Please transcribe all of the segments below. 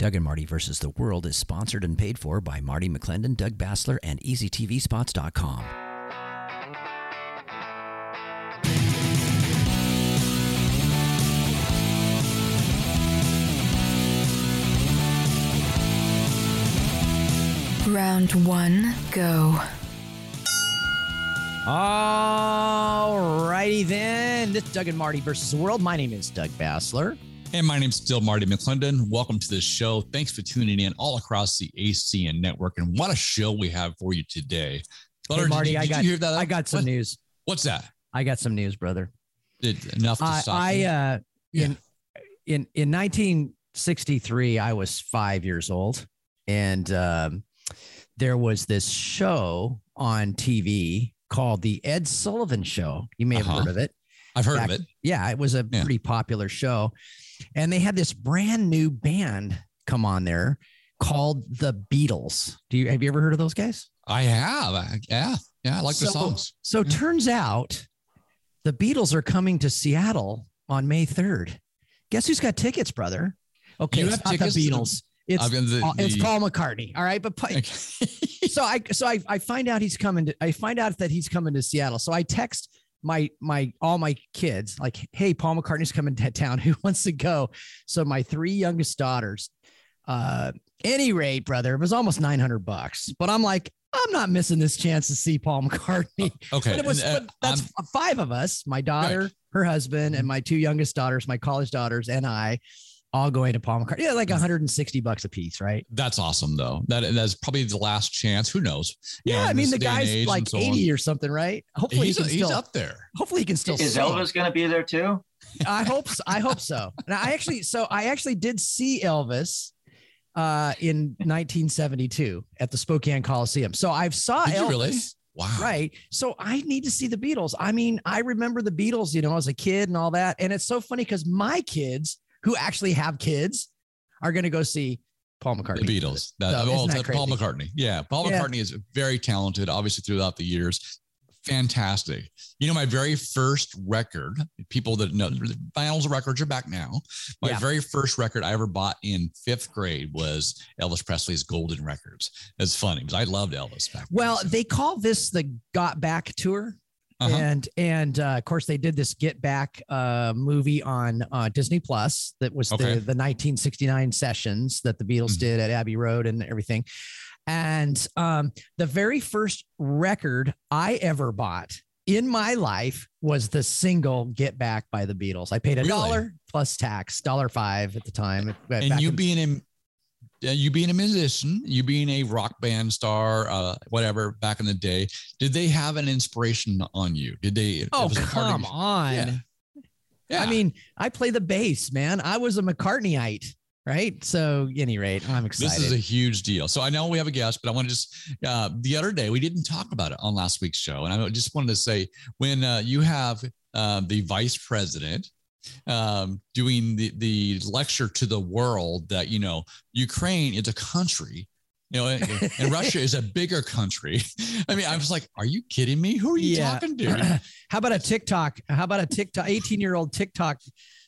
Doug and Marty versus the World is sponsored and paid for by Marty McClendon, Doug Bassler, and EasyTVSpots.com. Round one, go. All righty then. This is Doug and Marty versus the World. My name is Doug Bassler. And my name's still Marty McClendon. Welcome to the show. Thanks for tuning in all across the ACN network. And what a show we have for you today. Hey, Marty, did, I did got you hear that? I got some What- news. What's that? I got some news, brother. Did enough to I, stop I you? uh, Yeah. in in in 1963, I was five years old, and um, there was this show on TV called the Ed Sullivan Show. You may have Uh-huh. heard of it. I've heard back- of it. Yeah, it was a Yeah. pretty popular show, and they had this brand new band come on there called the Beatles. Do you have you ever heard of those guys? I have. I- yeah. Yeah. I like the So- songs. So Yeah. turns out the Beatles are coming to Seattle on May 3rd. Guess who's got tickets, brother? Okay, You it's have not the the- Beatles. it's I mean, the- Paul- it's Paul McCartney. All right, but Pa- so I so I, I find out he's coming to I find out that he's coming to Seattle. So I text my my all my kids like, hey, Paul McCartney's coming to town. Who wants to go? So my three youngest daughters, uh, any rate, brother, it was almost 900 bucks. But I'm like, I'm not missing this chance to see Paul McCartney. Okay. But it was and, uh, that's I'm- five of us, my daughter, her husband, and my two youngest daughters, my college daughters, and I, all going to Paul McCartney. Yeah, like 160 bucks a piece, right? that's awesome, though. That That's probably the last chance. Who knows? You Yeah, I mean the guy's like so on. 80 or something, right? Hopefully He's, he can he's still. up there. Hopefully he can still. Is sing. Elvis going to be there too? I hope. So, I hope so. And I actually, so I actually did see Elvis uh, in 1972 at the Spokane Coliseum. So I've saw Did Elvis. you really? Wow. Right. So I need to see the Beatles. I mean, I remember the Beatles, you know, as a kid and all that. And it's so funny because my kids who actually have kids are going to go see Paul McCartney. The Beatles. That, So, oh, well, that Paul? McCartney. Yeah. Paul Yeah. McCartney is very talented, obviously, throughout the years. Fantastic. You know, my very first record, people that know vinyls records are back now. My Yeah. very first record I ever bought in fifth grade was Elvis Presley's Golden Records. It's funny because I loved Elvis back then, Well, so. they call this the Got Back tour. Uh-huh. And and uh, of course they did this Get Back uh, movie on uh, Disney Plus that was Okay. the the 1969 sessions that the Beatles Mhm. did at Abbey Road and everything. And um, the very first record I ever bought in my life was the single Get Back by the Beatles. I paid a Really? dollar plus tax, dollar five at the time. and you in- being uh, you being a musician, you being a rock band star, uh, whatever, back in the day, did they have an inspiration on you? Did they? oh was it of come on. Yeah. Yeah. I mean, I play the bass, man. I was a McCartneyite, right? So, any rate, I'm excited. This is a huge deal. So I know we have a guest, but I want to just uh, the other day we didn't talk about it on last week's show, and I just wanted to say when uh, you have uh, the vice president um, doing the the lecture to the world that you know Ukraine is a country. You know, and, and Russia is a bigger country. I mean, I was like, "Are you kidding me? Who are you Yeah. talking to?" how about a TikTok? How about a TikTok 18 year old TikTok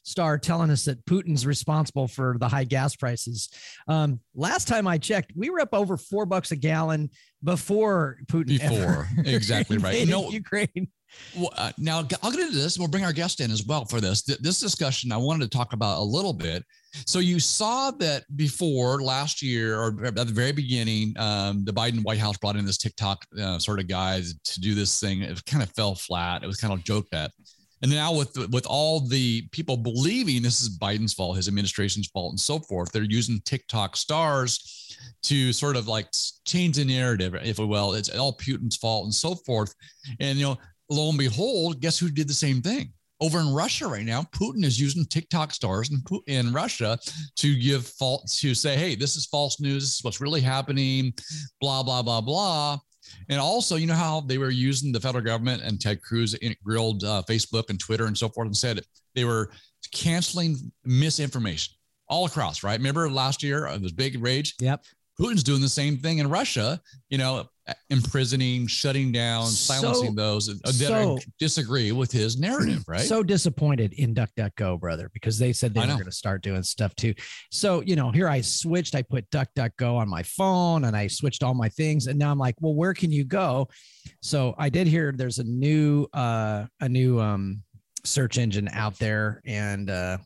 star telling us that Putin's responsible for the high gas prices? Um, last time I checked, we were up over four bucks a gallon before Putin. Before. Exactly right. No- Ukraine. Well, uh, now I'll get into this. We'll bring our guest in as well for this. Th- This discussion I wanted to talk about a little bit. So you saw that before last year, or at the very beginning, um, the Biden White House brought in this TikTok uh, sort of guys to do this thing. It kind of fell flat. It was kind of joked at. And now with with all the people believing this is Biden's fault, his administration's fault, and so forth, they're using TikTok stars to sort of like change the narrative, if you will. It's all Putin's fault and so forth. And you know, lo and behold, guess who did the same thing? Over in Russia right now, Putin is using TikTok stars in, in Russia to give false, to say, hey, this is false news. This is what's really happening, blah, blah, blah, blah. And also, you know how they were using the federal government and Ted Cruz grilled uh, Facebook and Twitter and so forth and said they were canceling misinformation all across, right? Remember last year, uh, was big rage? Yep. Putin's doing the same thing in Russia, you know, imprisoning, shutting down, silencing so, those that so, disagree with his narrative, right? So disappointed in DuckDuckGo, brother, because they said they were going to start doing stuff too. So, you know, here I switched, I put DuckDuckGo on my phone and I switched all my things. And now I'm like, well, where can you go? So I did hear there's a new, uh, a new, um, search engine out there and uh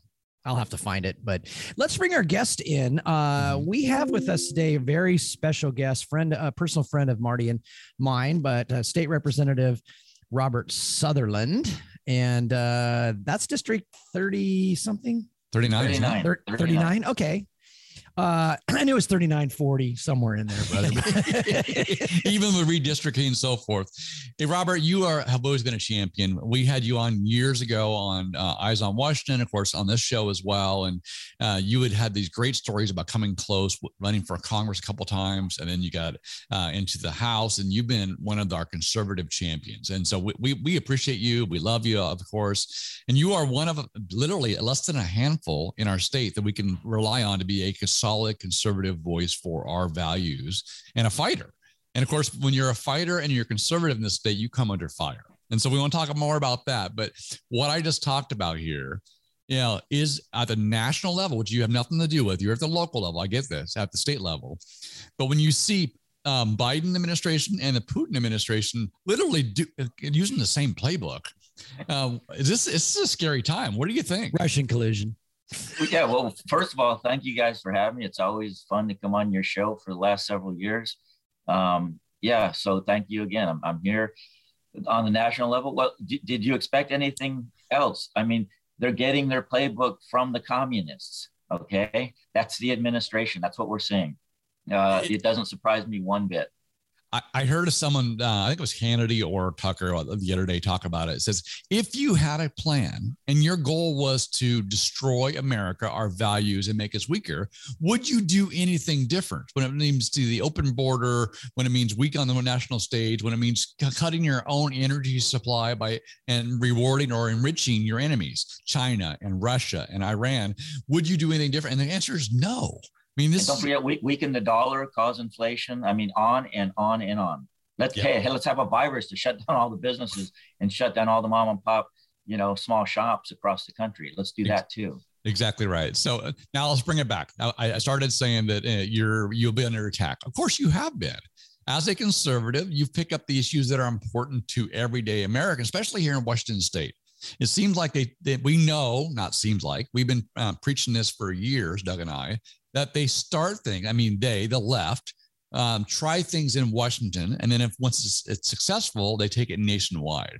I'll have to find it. But let's bring our guest in. Uh, we have with us today a very special guest, friend, a personal friend of Marty and mine, but uh, State Representative Robert Sutherland, and uh, that's District thirty something. 39. 39. 39. 39. Okay. Uh, knew it was 3940 somewhere in there, brother. Even with redistricting and so forth. Hey, Robert, you are have always been a champion. We had you on years ago on uh, Eyes on Washington, of course, on this show as well. And uh, you had had these great stories about coming close, running for Congress a couple times, and then you got uh, into the House, and you've been one of our conservative champions. And so we, we, we appreciate you. We love you, of course. And you are one of literally less than a handful in our state that we can rely on to be a solid conservative voice for our values and a fighter. And of course, when you're a fighter and you're conservative in this state, you come under fire. And so we want to talk more about that. But what I just talked about here, you know, is at the national level, which you have nothing to do with. You're at the local level. I get this at the state level. But when you see um, Biden administration and the Putin administration literally do, using the same playbook, um, is this, is a scary time. What do you think? Russian collusion yeah, well, first of all, thank you guys for having me. It's always fun to come on your show for the last several years. Um, yeah, so thank you again. I'm, I'm here on the national level. Well, d- did you expect anything else? I mean, they're getting their playbook from the communists. Okay, that's the administration. That's what we're seeing. Uh, it doesn't surprise me one bit. I, I heard of someone, uh, I think it was Hannity or Tucker the other day talk about it. It says, if you had a plan and your goal was to destroy America, our values, and make us weaker, would you do anything different when it means to the open border, when it means weak on the national stage, when it means cutting your own energy supply by and rewarding or enriching your enemies, China and Russia and Iran? Would you do anything different? And the answer is no. I mean, this and don't forget we, weaken the dollar, cause inflation. I mean, on and on and on. Let's yeah. hey, let's have a virus to shut down all the businesses and shut down all the mom and pop, you know, small shops across the country. Let's do that too. Exactly right. So uh, now let's bring it back. Now, I started saying that uh, you're you'll be under attack. Of course, you have been. As a conservative, you pick up the issues that are important to everyday Americans, especially here in Washington State. It seems like they, they we know, not seems like we've been uh, preaching this for years, Doug and I, that they start things. I mean, they, the left, um, try things in Washington, and then if once it's, it's, successful, they take it nationwide.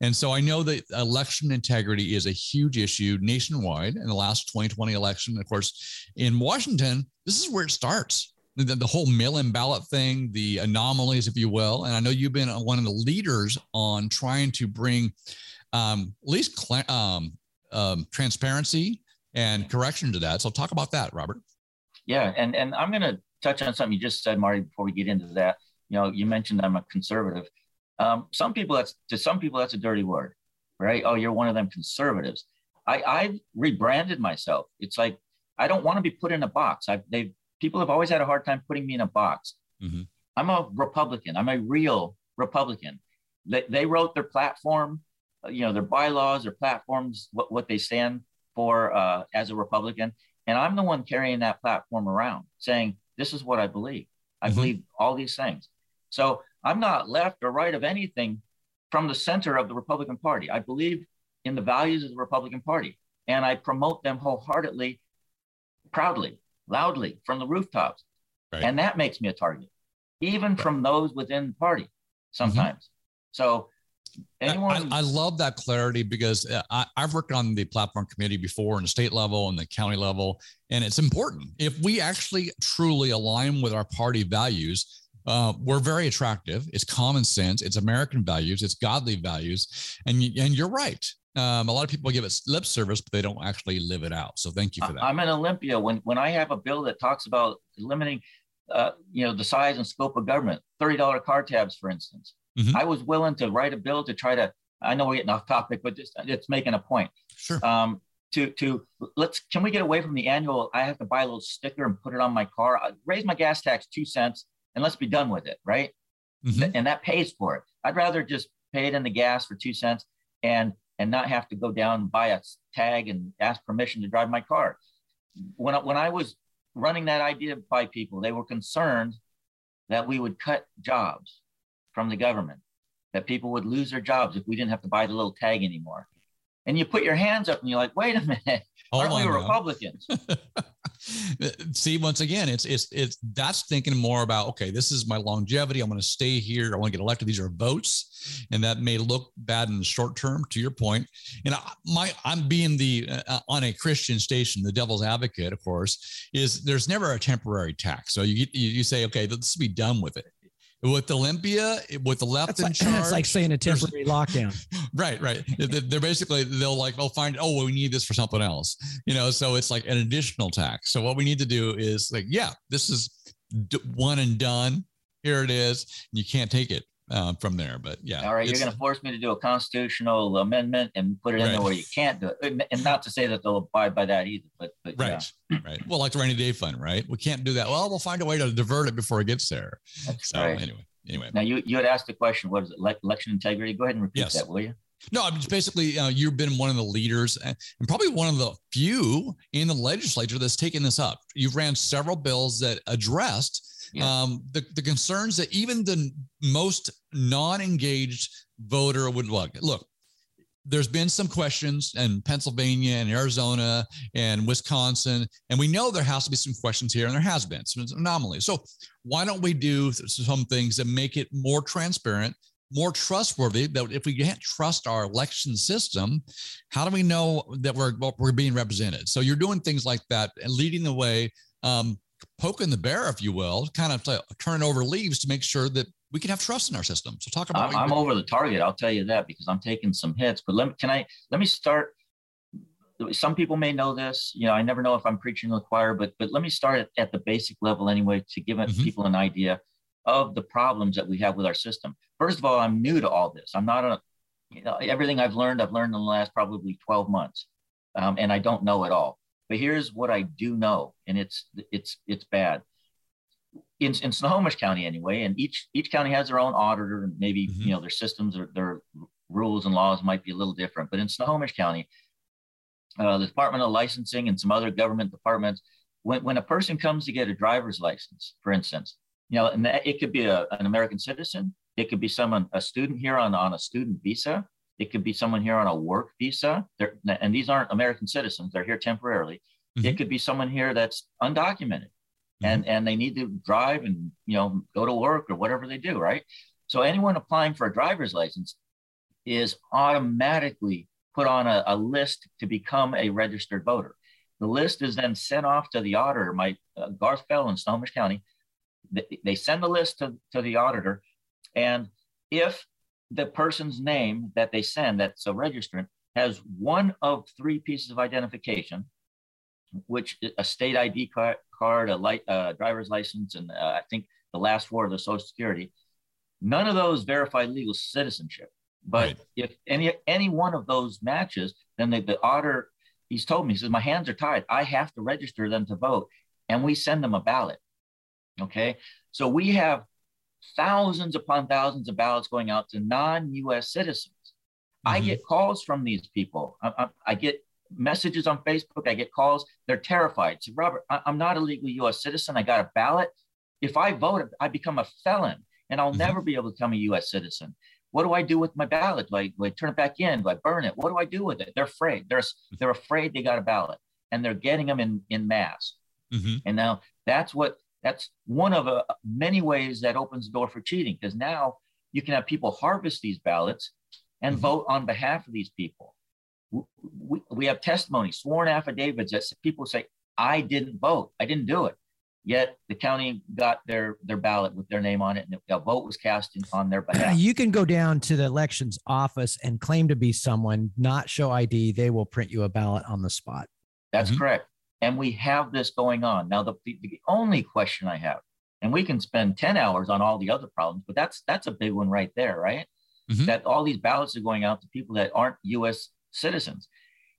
And so I know that election integrity is a huge issue nationwide in the last 2020 election. Of course, in Washington, this is where it starts. The, the whole mail-in ballot thing, the anomalies, if you will. And I know you've been one of the leaders on trying to bring um, at least cl- um, um, transparency and correction to that. So talk about that, Robert. Yeah, and and I'm going to touch on something you just said, Marty, before we get into that. You know, you mentioned I'm a conservative. Um, some people that's to some people that's a dirty word, right? Oh, you're one of them conservatives. I I've rebranded myself. It's like I don't want to be put in a box. I they people have always had a hard time putting me in a box. Mm-hmm. I'm a Republican. I'm a real Republican. They, they wrote their platform, you know, their bylaws, their platforms, what, what they stand for uh, as a Republican. And I'm the one carrying that platform around saying, this is what I believe. I mm-hmm. believe all these things. So I'm not left or right of anything from the center of the Republican Party. I believe in the values of the Republican Party and I promote them wholeheartedly, proudly, loudly from the rooftops. Right. And that makes me a target, even right. from those within the party sometimes. Mm-hmm. So Anyone? I, I, love that clarity because uh, I, have worked on the platform committee before in the state level and the county level, and it's important. If we actually truly align with our party values, uh, we're very attractive. It's common sense. It's American values. It's godly values, and and you're right. Um, a lot of people give it lip service, but they don't actually live it out. So thank you for that. I'm in Olympia. When when I have a bill that talks about limiting, uh, you know, the size and scope of government, thirty dollar car tabs, for instance Mm-hmm. I was willing to write a bill to try to. I know we're getting off topic, but just it's making a point. Sure. Um, to to let's can we get away from the annual? I have to buy a little sticker and put it on my car. I raise my gas tax two cents and let's be done with it, right? Mm-hmm. And that pays for it. I'd rather just pay it in the gas for two cents and and not have to go down and buy a tag and ask permission to drive my car. When I, when I was running that idea by people, they were concerned that we would cut jobs from the government, that people would lose their jobs if we didn't have to buy the little tag anymore. And you put your hands up and you're like, wait a minute, Hold aren't we Republicans? See, once again, it's it's it's that's thinking more about okay, this is my longevity. I'm going to stay here. I want to get elected. These are votes, and that may look bad in the short term. To your point. point, and I, my I'm being the uh, on a Christian station, the devil's advocate, of course, is there's never a temporary tax. So you you, you say okay, let's be done with it with Olympia, with the left in like, charge. It's like saying a temporary lockdown. Right, right. They're basically they'll like they'll find oh well, we need this for something else, you know. So it's like an additional tax. So what we need to do is like yeah, this is one and done. Here it is. You can't take it uh, from there. But yeah. All right, you're going to force me to do a constitutional amendment and put it right. in there where you can't do it, and not to say that they'll abide by that either. But, but right, yeah. right. Well, like the rainy day fund, right? We can't do that. Well, we'll find a way to divert it before it gets there. That's so right. anyway, anyway. Now you you had asked the question, what is it? Election integrity. Go ahead and repeat yes. that, will you? No, I'm just basically uh, you've been one of the leaders and probably one of the few in the legislature that's taken this up. You've ran several bills that addressed yeah. um, the, the concerns that even the most non-engaged voter would look. Look, there's been some questions in Pennsylvania and Arizona and Wisconsin, and we know there has to be some questions here, and there has been some anomalies. So why don't we do some things that make it more transparent, more trustworthy? That if we can't trust our election system, how do we know that we're we're being represented? So you're doing things like that and leading the way. Um, poking the bear, if you will, kind of to turn over leaves to make sure that we can have trust in our system. So talk about. I'm, I'm over the target. I'll tell you that because I'm taking some hits. But let me, can I let me start. Some people may know this. You know, I never know if I'm preaching to the choir, but but let me start at, at the basic level anyway to give mm-hmm. people an idea of the problems that we have with our system. First of all, I'm new to all this. I'm not a you know everything I've learned. I've learned in the last probably 12 months, um, and I don't know it all. But here's what I do know, and it's it's it's bad. In, in Snohomish County anyway, and each each county has their own auditor, and maybe mm-hmm. you know their systems or their rules and laws might be a little different. But in Snohomish County, uh, the Department of Licensing and some other government departments, when, when a person comes to get a driver's license, for instance, you know, and that, it could be a, an American citizen, it could be someone, a student here on, on a student visa, it could be someone here on a work visa. They're, and these aren't American citizens. They're here temporarily. Mm-hmm. It could be someone here that's undocumented mm-hmm. and, and they need to drive and, you know, go to work or whatever they do, right? So anyone applying for a driver's license is automatically put on a, a list to become a registered voter. The list is then sent off to the auditor, my uh, Garth Fell in Snohomish County. They, they send the list to, to the auditor. And if the person's name that they send, that's a registrant, has one of three pieces of identification, which a state ID card, card a light, uh, driver's license, and uh, I think the last four of the Social Security. None of those verify legal citizenship. But right. if any any one of those matches, then the, the auditor, he's told me, he says, my hands are tied. I have to register them to vote. And we send them a ballot. Okay. So we have thousands upon thousands of ballots going out to non-U.S. citizens. Mm-hmm. I get calls from these people. I, I, I, get messages on Facebook. I get calls. They're terrified. So, Robert, I, am not a legal U.S. citizen. I got a ballot. If I vote, I become a felon, and I'll mm-hmm. never be able to become a U.S. citizen. What do I do with my ballot? Do I, do I turn it back in? Do I burn it? What do I do with it? They're afraid. They're they're afraid they got a ballot, and they're getting them in in mass. Mm-hmm. And now that's what that's one of uh, many ways that opens the door for cheating because now you can have people harvest these ballots and mm-hmm. vote on behalf of these people. We, we have testimony, sworn affidavits that people say, I didn't vote, I didn't do it. Yet the county got their their ballot with their name on it, and a vote was cast in, on their behalf. You can go down to the elections office and claim to be someone, not show ID. They will print you a ballot on the spot. That's mm-hmm. correct. And we have this going on. Now, the, the, only question I have, and we can spend 10 hours on all the other problems, but that's that's a big one right there, right? Mm-hmm. That all these ballots are going out to people that aren't US citizens.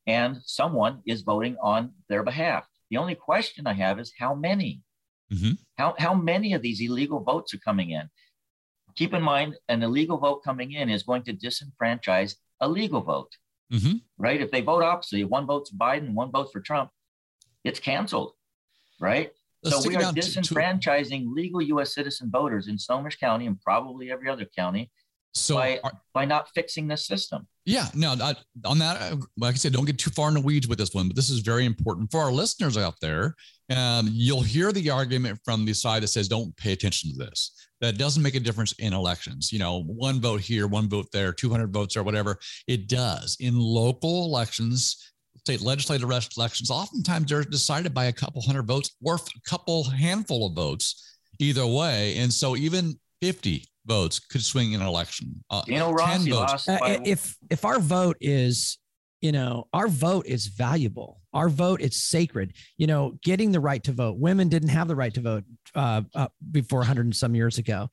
and someone is voting on their behalf. The only question I have is how many? Mhm. How, how many of these illegal votes are coming in? Keep in mind, an illegal vote coming in is going to disenfranchise a legal vote, Mhm. right? If they vote opposite, one votes Biden, one votes for Trump, it's canceled, right? Let's so we are down to- disenfranchising legal U.S. citizen voters in Snohomish County and probably every other county so by are- by not fixing this system. Yeah, no, I, on that, uh, like I said, don't get too far in the weeds with this one, but this is very important for our listeners out there. Um, you'll hear the argument from the side that says, don't pay attention to this. That doesn't make a difference in elections. You know, one vote here, one vote there, 200 votes or whatever. It does. In local elections, state legislative elections, oftentimes they're decided by a couple hundred votes or a couple handful of votes either way. And so even 50 votes could swing an election. Uh, Dino 10 Rossi votes. lost Uh, if if our vote is you know our vote is valuable our vote is sacred you know getting the right to vote women didn't have the right to vote uh, uh, before 100 and some years ago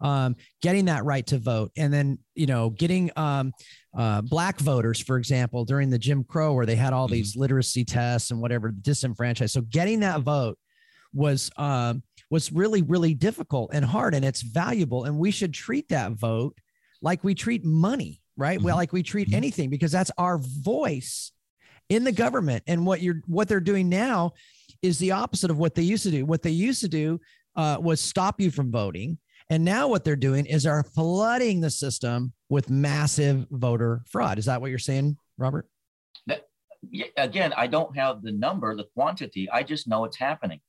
um, getting that right to vote and then you know getting um, uh, black voters for example during the jim crow where they had all Mhm. these literacy tests and whatever disenfranchised so getting that vote was um, was really really difficult and hard and it's valuable and we should treat that vote like we treat money right well Mhm. like we treat Mhm. anything because that's our voice in the government and what you're what they're doing now is the opposite of what they used to do what they used to do uh, was stop you from voting and now what they're doing is are flooding the system with massive voter fraud is that what you're saying robert yeah, again, I don't have the number, the quantity. I just know it's happening.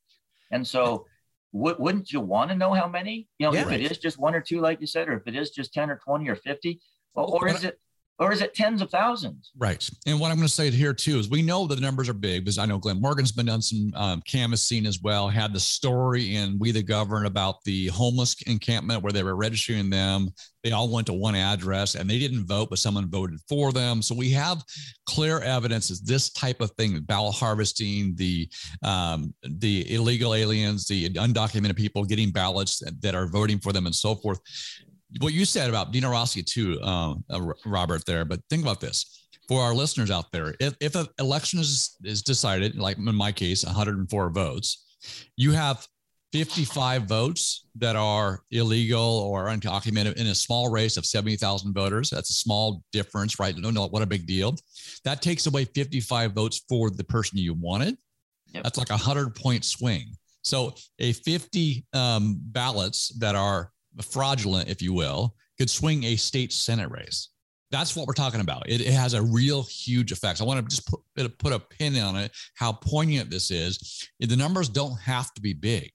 And so, w- wouldn't you want to know how many? You know, Yeah. if it is just one or two, like you said, or if it is just 10 or 20 or 50, or, or is it, or is it tens of thousands? Right. And what I'm going to say here too is we know that the numbers are big because I know Glenn Morgan's been done some um, canvassing as well, had the story in We the Governed about the homeless encampment where they were registering them. They all went to one address and they didn't vote, but someone voted for them. So we have clear evidence that this type of thing, ballot harvesting, the um, the illegal aliens, the undocumented people getting ballots that, that are voting for them and so forth what you said about Dino Rossi too, uh, uh, Robert, there. But think about this for our listeners out there: if if an election is is decided, like in my case, 104 votes, you have 55 votes that are illegal or undocumented in a small race of 70,000 voters. That's a small difference, right? No, no, what a big deal. That takes away 55 votes for the person you wanted. Yep. That's like a hundred point swing. So a 50 um, ballots that are fraudulent, if you will, could swing a state senate race. That's what we're talking about. It, it has a real huge effect. I want to just put, put a pin on it, how poignant this is. The numbers don't have to be big.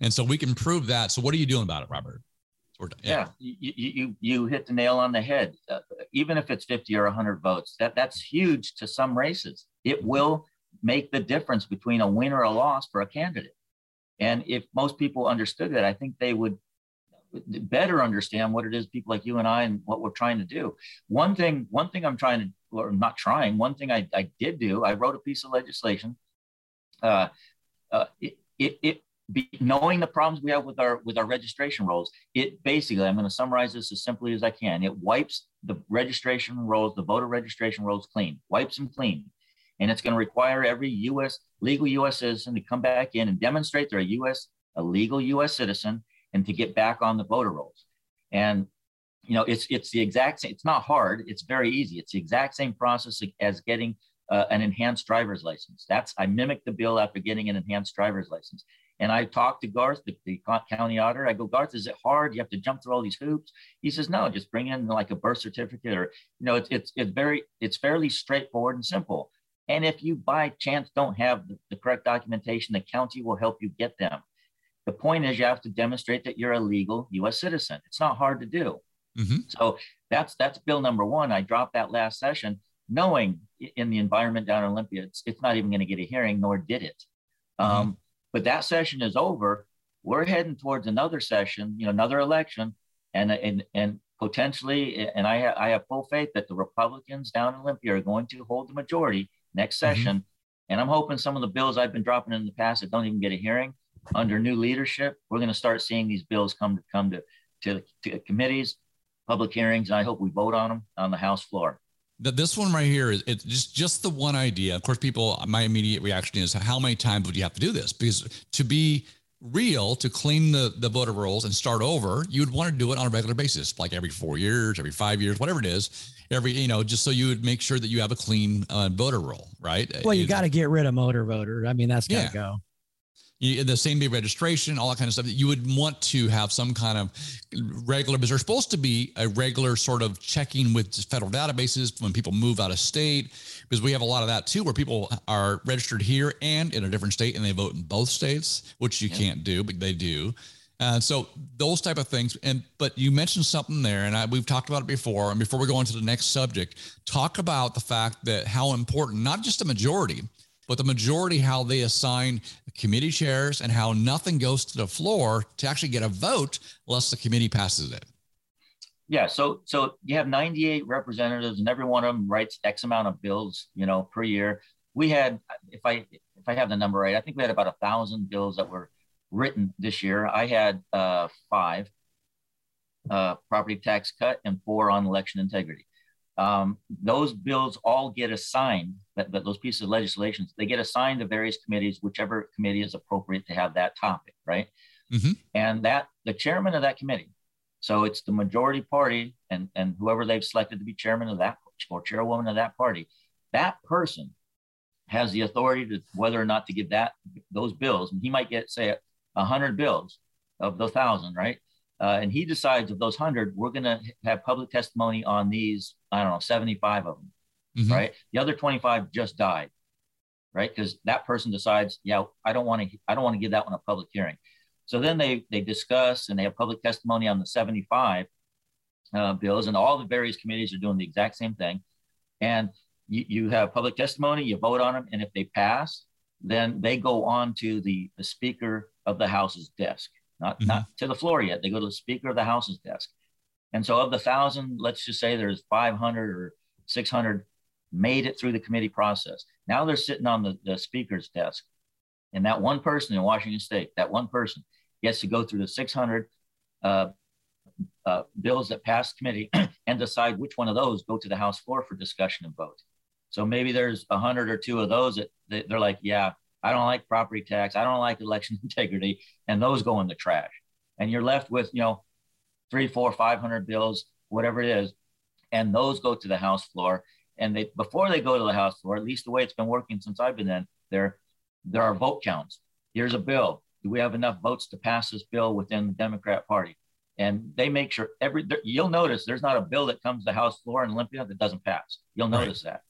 And so we can prove that. So what are you doing about it, Robert? Done. Yeah, you, you, you, you hit the nail on the head. Uh, even if it's 50 or 100 votes, that, that's huge to some races. It will make the difference between a win or a loss for a candidate. And if most people understood that, I think they would better understand what it is people like you and I and what we're trying to do. One thing, one thing I'm trying to, or not trying, one thing I, I did do, I wrote a piece of legislation. Uh, uh, it, it, it be, knowing the problems we have with our with our registration rolls, it basically, I'm going to summarize this as simply as I can. It wipes the registration rolls, the voter registration rolls clean, wipes them clean. And it's going to require every U.S. legal U.S. citizen to come back in and demonstrate they're a U.S. a legal U.S. citizen and to get back on the voter rolls. And you know, it's it's the exact same. It's not hard. It's very easy. It's the exact same process as getting uh, an enhanced driver's license. That's I mimicked the bill after getting an enhanced driver's license. And I talked to Garth, the, the county auditor. I go, Garth, is it hard? You have to jump through all these hoops. He says, no, just bring in like a birth certificate, or you know, it's it's it's very it's fairly straightforward and simple. And if you by chance don't have the, the correct documentation, the county will help you get them. The point is, you have to demonstrate that you're a legal U.S. citizen. It's not hard to do. Mm-hmm. So that's that's bill number one. I dropped that last session, knowing in the environment down in Olympia, it's, it's not even going to get a hearing, nor did it. Mm-hmm. Um, but that session is over. We're heading towards another session, you know, another election, and and and potentially, and I ha- I have full faith that the Republicans down in Olympia are going to hold the majority next Mhm. session. And I'm hoping some of the bills I've been dropping in the past that don't even get a hearing under new leadership, we're going to start seeing these bills come to come to, to, to committees, public hearings, and I hope we vote on them on the House floor. that this one right here is it's just just the one idea. Of course, people my immediate reaction is how many times would you have to do this? Because to be real, to clean the the voter rolls and start over, you would want to do it on a regular basis, like every four years, every five years, whatever it is. Every you know, just so you would make sure that you have a clean uh, voter roll, right? Well, you got to get rid of motor voter. I mean, that's got to Yeah. go. You, the same day registration, all that kind of stuff. You would want to have some kind of regular, because there's supposed to be a regular sort of checking with federal databases when people move out of state, because we have a lot of that too, where people are registered here and in a different state and they vote in both states, which you can't do, but they do. And so those type of things. And but you mentioned something there, and I, we've talked about it before. And before we go on to the next subject, talk about the fact that how important not just a majority, but the majority how they assign committee chairs and how nothing goes to the floor to actually get a vote unless the committee passes it. Yeah, so so you have 98 representatives, and every one of them writes X amount of bills, you know, per year. We had, if I if I have the number right, I think we had about a thousand bills that were written this year. I had uh, five uh, property tax cut and four on election integrity. Um, those bills all get assigned, that, that those pieces of legislation, they get assigned to various committees, whichever committee is appropriate to have that topic, right? Mhm. And that the chairman of that committee, so it's the majority party and, and whoever they've selected to be chairman of that or chairwoman of that party, that person has the authority to whether or not to give that those bills. And he might get, say, a hundred bills of the thousand, right? Uh, and he decides of those hundred, we're going to have public testimony on these, I don't know, 75 of them, Mhm. right? The other 25 just died, right? Because that person decides, yeah, I don't want to, I don't want to give that one a public hearing. So then they they discuss and they have public testimony on the 75 uh, bills, and all the various committees are doing the exact same thing. And you, you have public testimony, you vote on them, and if they pass, then they go on to the, the Speaker of the House's desk, not Mhm. not to the floor yet. They go to the Speaker of the House's desk. And so of the thousand, let's just say there's 500 or 600 made it through the committee process. Now they're sitting on the, the speaker's desk. And that one person in Washington state, that one person gets to go through the 600 uh, uh, bills that pass committee and decide which one of those go to the House floor for discussion and vote. So maybe there's a hundred or two of those that they're like, yeah, I don't like property tax. I don't like election integrity. And those go in the trash. And you're left with, you know, three, four, 500 bills, whatever it is. And those go to the House floor. And they, before they go to the House floor, at least the way it's been working since I've been in there, there are vote counts. Here's a bill. Do we have enough votes to pass this bill within the Democrat Party? And they make sure every, you'll notice there's not a bill that comes to House floor in Olympia that doesn't pass. You'll Right. notice that.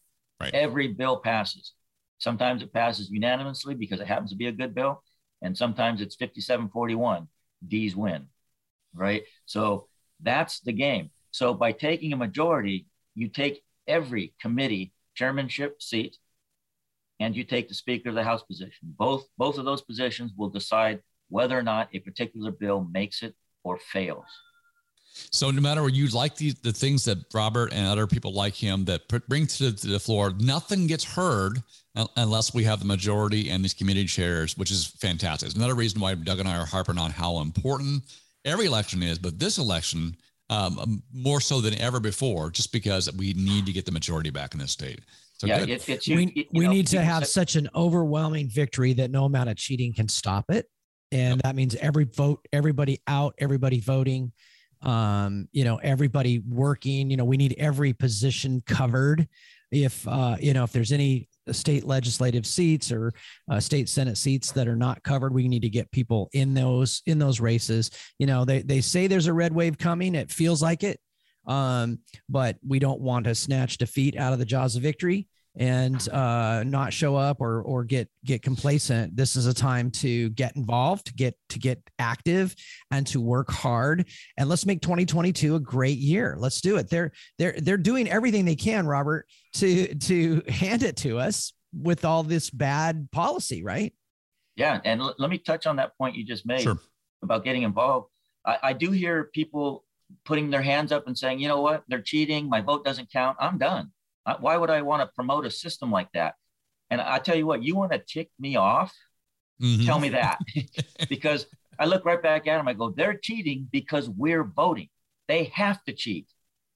Right. Every bill passes. Sometimes it passes unanimously because it happens to be a good bill. And sometimes it's 57 41. D's win. Right. So that's the game. So by taking a majority, you take every committee chairmanship seat and you take the speaker of the house position both both of those positions will decide whether or not a particular bill makes it or fails So no matter what you like the, the things that Robert and other people like him that put, bring to the, to the floor, nothing gets heard unless we have the majority and these committee chairs, which is fantastic. It's another reason why Doug and I are harping on how important every election is, but this election um, more so than ever before, just because we need to get the majority back in this state. So yeah good. it, it's we, you we know, need to have say- such an overwhelming victory that no amount of cheating can stop it and that means every vote everybody out everybody voting um you know everybody working you know we need every position covered. If uh you know if there's any state legislative seats or uh, state senate seats that are not covered we need to get people in those in those races. You know they they say there's a red wave coming it feels like it um but we don't want to snatch defeat out of the jaws of victory and uh, not show up or or get get complacent. This is a time to get involved, to get to get active, and to work hard. And let's make 2022 a great year. Let's do it. They're they're they're doing everything they can, Robert, to to hand it to us with all this bad policy, right? yeah and l- let me touch on that point you just made Sure. about getting involved I, I do hear people putting their hands up and saying you know what they're cheating my vote doesn't count i'm done I- why would i want to promote a system like that and i tell you what you want to tick me off Mhm. tell me that because I look right back at them. I go, they're cheating because we're voting. They have to cheat.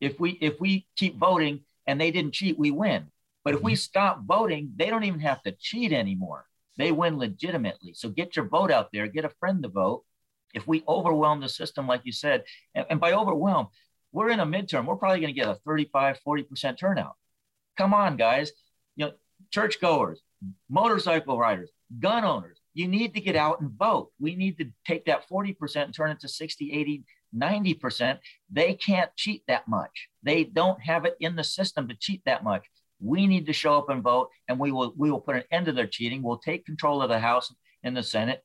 If we if we keep voting and they didn't cheat, we win. But if we Mm-hmm. stop voting, they don't even have to cheat anymore. They win legitimately. So get your vote out there, get a friend to vote. If we overwhelm the system, like you said, and, and by overwhelm, we're in a midterm, we're probably going to get a 35, 40% turnout. Come on, guys. You know, churchgoers, motorcycle riders, gun owners, you need to get out and vote. We need to take that 40% and turn it to 60, 80, 90%. They can't cheat that much. They don't have it in the system to cheat that much. We need to show up and vote, and we will we will put an end to their cheating. We'll take control of the House and the Senate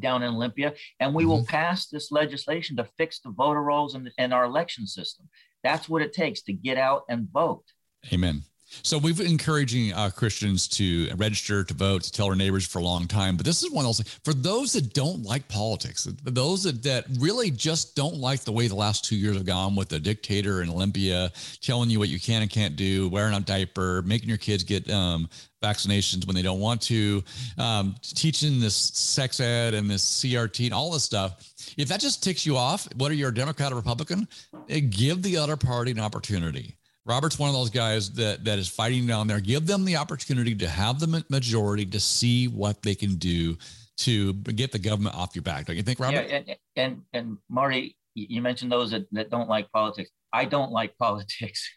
down in Olympia, and we will mm-hmm. pass this legislation to fix the voter rolls and, and our election system. That's what it takes to get out and vote. Amen. So we've been encouraging uh, Christians to register to vote, to tell our neighbors for a long time. But this is one those for those that don't like politics, those that, that really just don't like the way the last two years have gone with the dictator in Olympia telling you what you can and can't do, wearing a diaper, making your kids get um, vaccinations when they don't want to, um, teaching this sex ed and this CRT and all this stuff. If that just ticks you off, whether you're a Democrat or Republican, eh, give the other party an opportunity. Robert's one of those guys that that is fighting down there. Give them the opportunity to have the majority to see what they can do to get the government off your back. Don't you think, Robert? Yeah, and and, and Marty, you mentioned those that, that don't like politics. I don't like politics.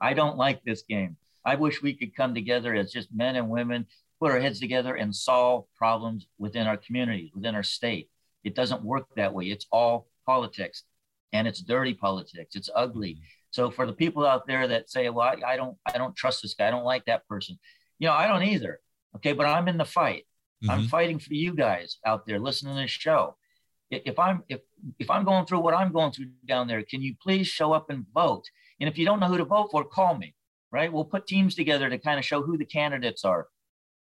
I don't like this game. I wish we could come together as just men and women, put our heads together and solve problems within our communities, within our state. It doesn't work that way. It's all politics and it's dirty politics. It's ugly. Mm-hmm. So for the people out there that say, well, I, I don't, I don't trust this guy. I don't like that person. You know, I don't either. Okay. But I'm in the fight. Mm-hmm. I'm fighting for you guys out there listening to this show. If I'm, if, if I'm going through what I'm going through down there, can you please show up and vote? And if you don't know who to vote for, call me, right? We'll put teams together to kind of show who the candidates are.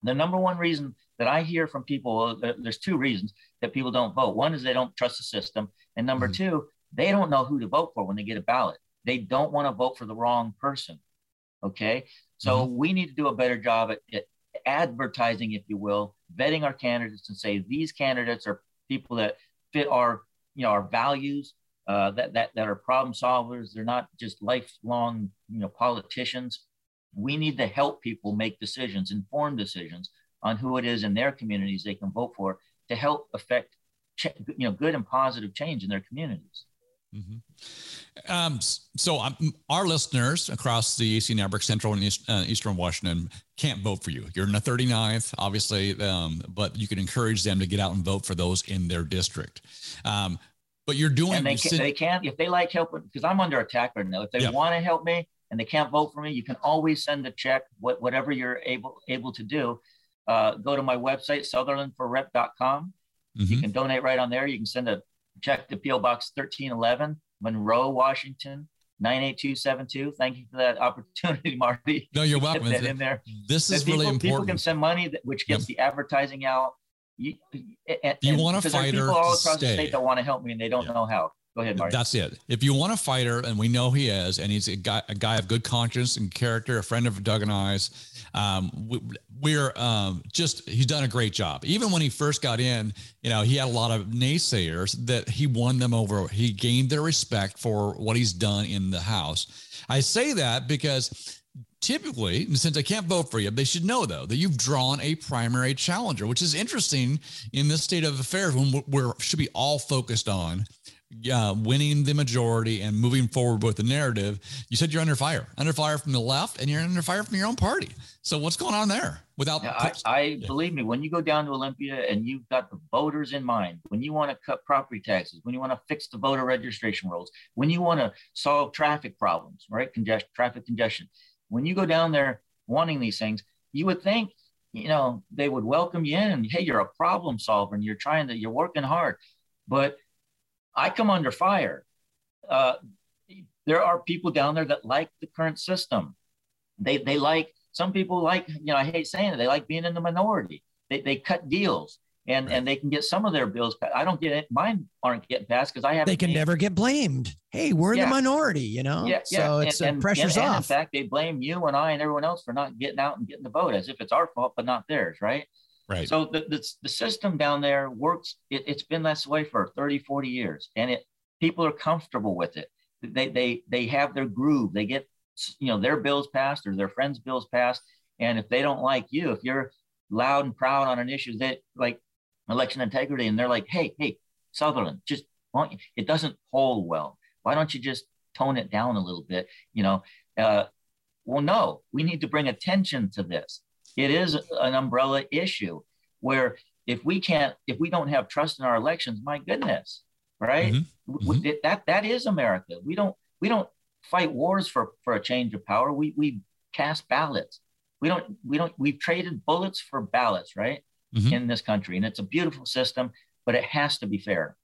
The number one reason that I hear from people, there's two reasons that people don't vote. One is they don't trust the system. And number mm-hmm. two, they don't know who to vote for when they get a ballot. They don't want to vote for the wrong person. Okay. So mm-hmm. we need to do a better job at, at, advertising, if you will, vetting our candidates and say these candidates are people that fit our, you know, our values, uh, that, that, that are problem solvers. They're not just lifelong, you know, politicians. We need to help people make decisions, informed decisions on who it is in their communities they can vote for to help affect, you know, good and positive change in their communities. Mm-hmm. Um, so um, our listeners across the AC network, Central and East, uh, Eastern Washington, can't vote for you. You're in the 39th, obviously, um, but you can encourage them to get out and vote for those in their district. Um, but you're doing. And they, can, they can't if they like helping because I'm under attack right now. If they yep. want to help me and they can't vote for me, you can always send a check. What, whatever you're able able to do, uh, go to my website sutherlandforrep.com. Mm-hmm. You can donate right on there. You can send a check to PO Box 1311, Monroe, Washington. 98272. Thank you for that opportunity, Marty. No, you're welcome. That in there. This is people, really important. People can send money, that, which gets yep. the advertising out. You, and, you want a fighter people all across stay. the state that want to help me and they don't yeah. know how. Go ahead, Marty. That's it. If you want a fighter, and we know he is, and he's a guy, a guy of good conscience and character, a friend of Doug and I's, um, we, are um, just he's done a great job. Even when he first got in, you know, he had a lot of naysayers that he won them over. He gained their respect for what he's done in the House. I say that because typically, since I can't vote for you, they should know though that you've drawn a primary challenger, which is interesting in this state of affairs when we're should be all focused on uh, winning the majority and moving forward with the narrative, you said you're under fire, under fire from the left, and you're under fire from your own party. So what's going on there? Without, yeah, I, I yeah. believe me, when you go down to Olympia and you've got the voters in mind, when you want to cut property taxes, when you want to fix the voter registration rules, when you want to solve traffic problems, right, congestion, traffic congestion, when you go down there wanting these things, you would think, you know, they would welcome you in. Hey, you're a problem solver and you're trying to, you're working hard, but I come under fire. Uh, there are people down there that like the current system. They they like some people like you know I hate saying it. They like being in the minority. They they cut deals and right. and they can get some of their bills. Passed. I don't get it. Mine aren't getting passed because I have. They can never get blamed. Hey, we're yeah. the minority, you know. Yeah, yeah. So it's and, uh, pressure's and, off. In fact, they blame you and I and everyone else for not getting out and getting the vote, as if it's our fault, but not theirs, right? Right. So the, the, the system down there works. It, has been this way for 30, 40 years, and it people are comfortable with it. They they they have their groove. They get you know their bills passed or their friends' bills passed, and if they don't like you, if you're loud and proud on an issue that like election integrity, and they're like, hey, hey, Sutherland, just it doesn't hold well. Why don't you just tone it down a little bit? You know, uh, well, no, we need to bring attention to this. It is an umbrella issue where if we can't, if we don't have trust in our elections, my goodness, right? Mm-hmm. Mm-hmm. That that is America. We don't we don't fight wars for for a change of power. We we cast ballots. We don't we don't we've traded bullets for ballots, right? Mm-hmm. In this country, and it's a beautiful system, but it has to be fair.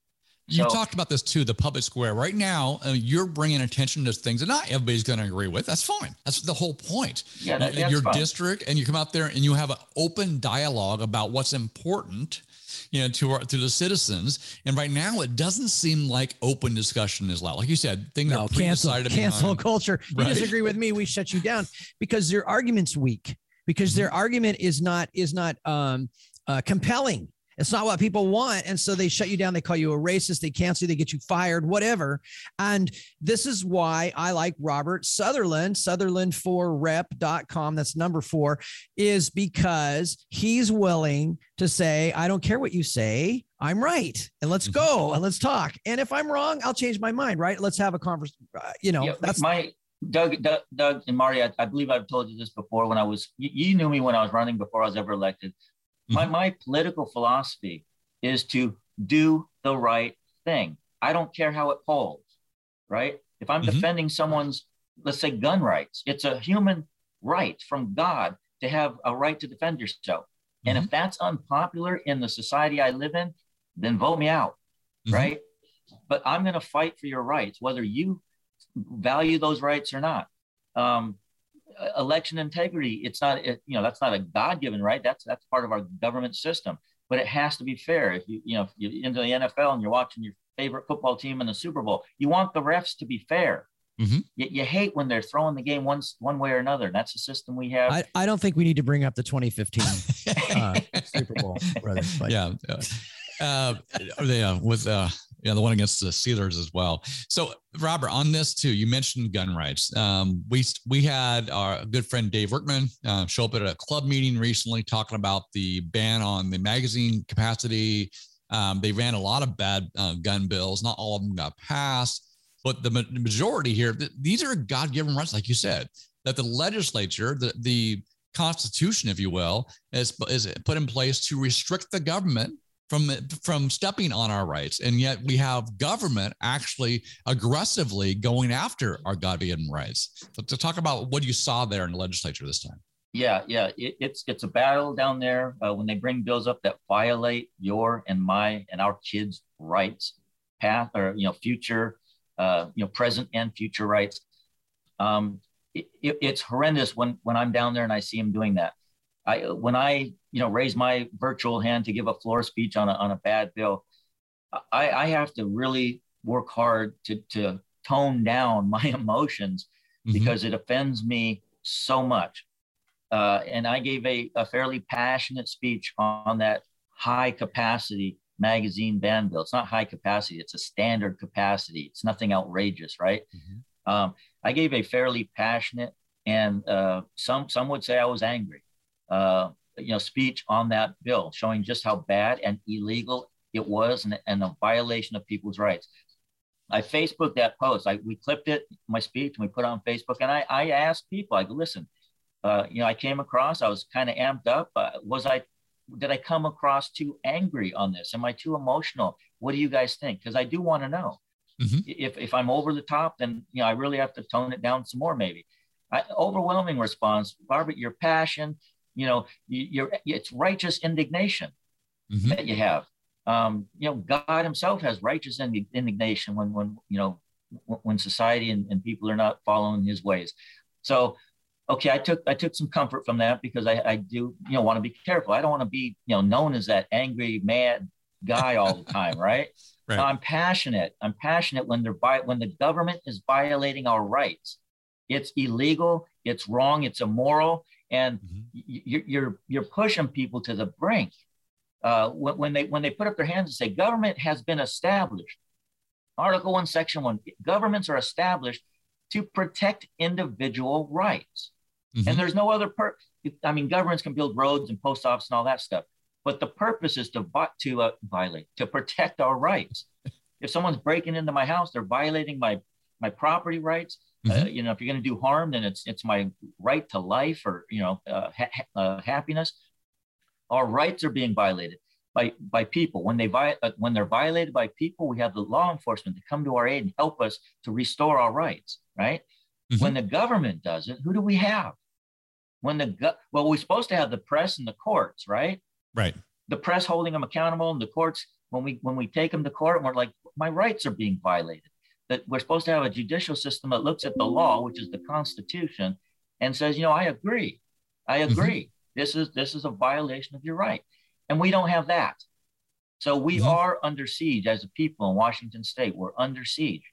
You so, talked about this too, the public square. Right now, uh, you're bringing attention to things that not everybody's going to agree with. That's fine. That's the whole point. Yeah, that, your fine. district, and you come out there and you have an open dialogue about what's important, you know, to our, to the citizens. And right now, it doesn't seem like open discussion is allowed. Like you said, things no, are cancel, cancel culture. You right? disagree with me, we shut you down because your argument's weak. Because mm-hmm. their argument is not is not um, uh, compelling it's not what people want. And so they shut you down. They call you a racist. They cancel you. They get you fired, whatever. And this is why I like Robert Sutherland, Sutherland4rep.com. That's number four, is because he's willing to say, I don't care what you say. I'm right. And let's mm-hmm. go and let's talk. And if I'm wrong, I'll change my mind, right? Let's have a conversation. Uh, you know, yeah, that's my Doug, Doug, Doug and Marty, I, I, believe I've told you this before when I was, you, you, knew me when I was running before I was ever elected. My, mm-hmm. my political philosophy is to do the right thing. I don't care how it polls, right? If I'm mm-hmm. defending someone's, let's say, gun rights, it's a human right from God to have a right to defend yourself. Mm-hmm. And if mm-hmm. that's unpopular in the society I live in, then vote me out, mm-hmm. right? But I'm going to fight for your rights, whether you value those rights or not. Um, election integrity it's not it, you know that's not a god-given right? That's that's part of our government system. But it has to be fair. If you you know if you're into the nfl and you're watching your favorite football team in the super bowl you want the refs to be fair. Mm-hmm. you, you, hate when they're throwing the game one one way or another. And that's the system we have. I, I don't think we need to bring up the 2015 uh, super bowl brother. But. yeah uh, they, uh, with uh, yeah, the one against the Steelers as well. So, Robert, on this too, you mentioned gun rights. Um, we we had our good friend Dave Workman uh, show up at a club meeting recently talking about the ban on the magazine capacity. Um, they ran a lot of bad uh, gun bills. Not all of them got passed, but the, ma- majority here, th- these are God-given rights, like you said, that the legislature, the the Constitution, if you will, is, is put in place to restrict the government from from stepping on our rights. And yet we have government actually aggressively going after our god-given rights. So to talk about what you saw there in the legislature this time. Yeah yeah it, it's it's a battle down there uh, when they bring bills up that violate your and my and our kids rights path or you know future uh, you know present and future rights. Um, it, it, it's horrendous when when i'm down there and i see them doing that. I when I you know raise my virtual hand to give a floor speech on a on a bad bill, I, I have to really work hard to to tone down my emotions mm-hmm. because it offends me so much. Uh, and I gave a, a fairly passionate speech on that high capacity magazine ban bill. It's not high capacity; it's a standard capacity. It's nothing outrageous, right? Mm-hmm. Um, I gave a fairly passionate and uh, some some would say I was angry uh, you know, speech on that bill, showing just how bad and illegal it was and, and a violation of people's rights. I Facebooked that post. I we clipped it, my speech, and we put it on Facebook. And I, I asked people, I go, listen, uh, you know, I came across, I was kind of amped up. Uh, was I, did I come across too angry on this? Am I too emotional? What do you guys think? Because I do want to know. Mm-hmm. If, if I'm over the top, then, you know, I really have to tone it down some more, maybe. I, overwhelming response, Barbara, your passion, you know, you're, it's righteous indignation mm-hmm. that you have. Um, you know, God Himself has righteous indignation when, when you know, when society and, and people are not following His ways. So, okay, I took I took some comfort from that because I, I do you know want to be careful. I don't want to be you know known as that angry, mad guy all the time, right? right. I'm passionate. I'm passionate when they're by, when the government is violating our rights. It's illegal. It's wrong. It's immoral and mm-hmm. you're you're pushing people to the brink uh, when, they when they put up their hands and say government has been established article 1 section 1 governments are established to protect individual rights. Mm-hmm. And there's no other per. I mean, governments can build roads and post office and all that stuff, but the purpose is to to uh, violate, to protect our rights. if someone's breaking into my house, they're violating my my property rights. Uh, mm-hmm. Uh, you know, if you're going to do harm, then it's it's my right to life or you know uh, ha- uh, happiness. Our rights are being violated by by people. When they vi- uh, when they're violated by people, we have the law enforcement to come to our aid and help us to restore our rights. Right. Mm-hmm. When the government does it, who do we have? When the go- well, we're supposed to have the press and the courts, right? Right. The press holding them accountable, and the courts when we when we take them to court, and we're like, my rights are being violated. That we're supposed to have a judicial system that looks at the law, which is the Constitution, and says, you know, I agree, I mm-hmm. agree. Mm-hmm. This is this is a violation of your right. And we don't have that. So we mm-hmm. are under siege as a people in Washington state. We're under siege.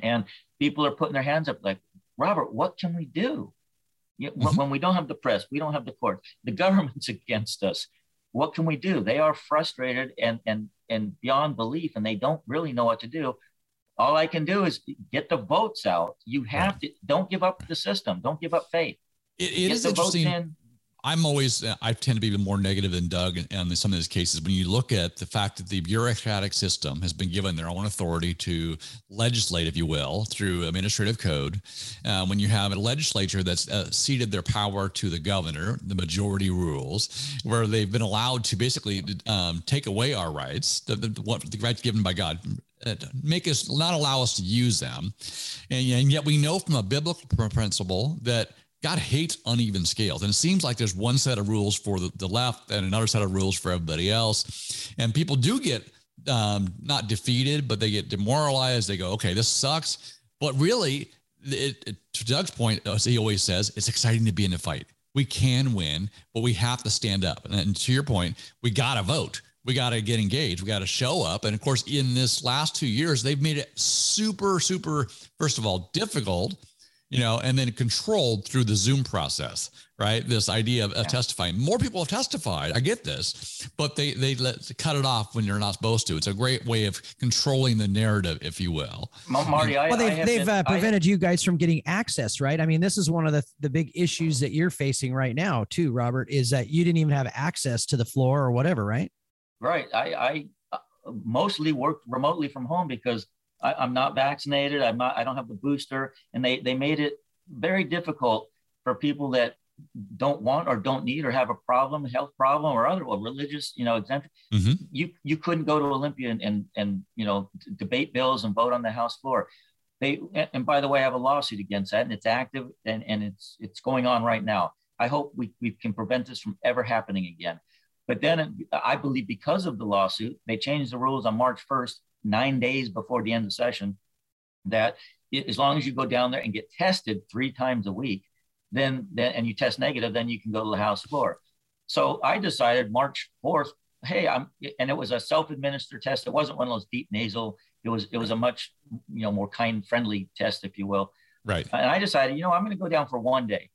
And people are putting their hands up like, Robert, what can we do? mm-hmm. When we don't have the press, we don't have the court, the government's against us. What can we do? They are frustrated and, and, and beyond belief, and they don't really know what to do. All I can do is get the votes out. You have to, don't give up the system. Don't give up faith. It, it is interesting. I'm always I tend to be more negative than Doug in, some of these cases. When you look at the fact that the bureaucratic system has been given their own authority to legislate, if you will, through administrative code, uh, when you have a legislature that's uh, ceded their power to the governor, the majority rules, where they've been allowed to basically um, take away our rights, the, the, the rights given by God, uh, make us not allow us to use them, and, and yet we know from a biblical principle that God hates uneven scales. And it seems like there's one set of rules for the, the left and another set of rules for everybody else. And people do get um, not defeated, but they get demoralized. They go, okay, this sucks. But really, it, it, to Doug's point, as he always says, it's exciting to be in the fight. We can win, but we have to stand up. And, and to your point, we got to vote. We got to get engaged. We got to show up. And of course, in this last two years, they've made it super, super, first of all, difficult you know, and then controlled through the Zoom process, right? This idea of, of testifying. More people have testified. I get this, but they they let cut it off when you're not supposed to. It's a great way of controlling the narrative, if you will. Marty, I, well, they've, they've been, uh, prevented you guys from getting access, right? I mean, this is one of the the big issues that you're facing right now, too, Robert. Is that you didn't even have access to the floor or whatever, right? Right. I I uh, mostly worked remotely from home because I, am not vaccinated. I'm not. I don't have the booster, and they they made it very difficult for people that don't want or don't need or have a problem, health problem or other or religious, you know, exemption. Mm-hmm. You you couldn't go to Olympia and and, and you know debate bills and vote on the House floor. They and by the way, I have a lawsuit against that, and it's active and and it's it's going on right now. I hope we, we can prevent this from ever happening again. But then I believe because of the lawsuit, they changed the rules on March 1st nine days before the end of session that as long as you go down there and get tested three times a week, then, then and you test negative, then you can go to the house floor. So I decided March 4th, hey, I'm and it was a self-administered test. It wasn't one of those deep nasal. It was it was a much you know more kind friendly test, if you will. Right. And I decided, you know, I'm going to go down for one day.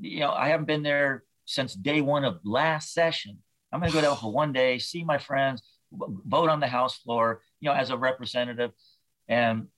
You know, I haven't been there since day one of last session. I'm going to go down for one day, see my friends, vote on the House floor, you know, as a representative. And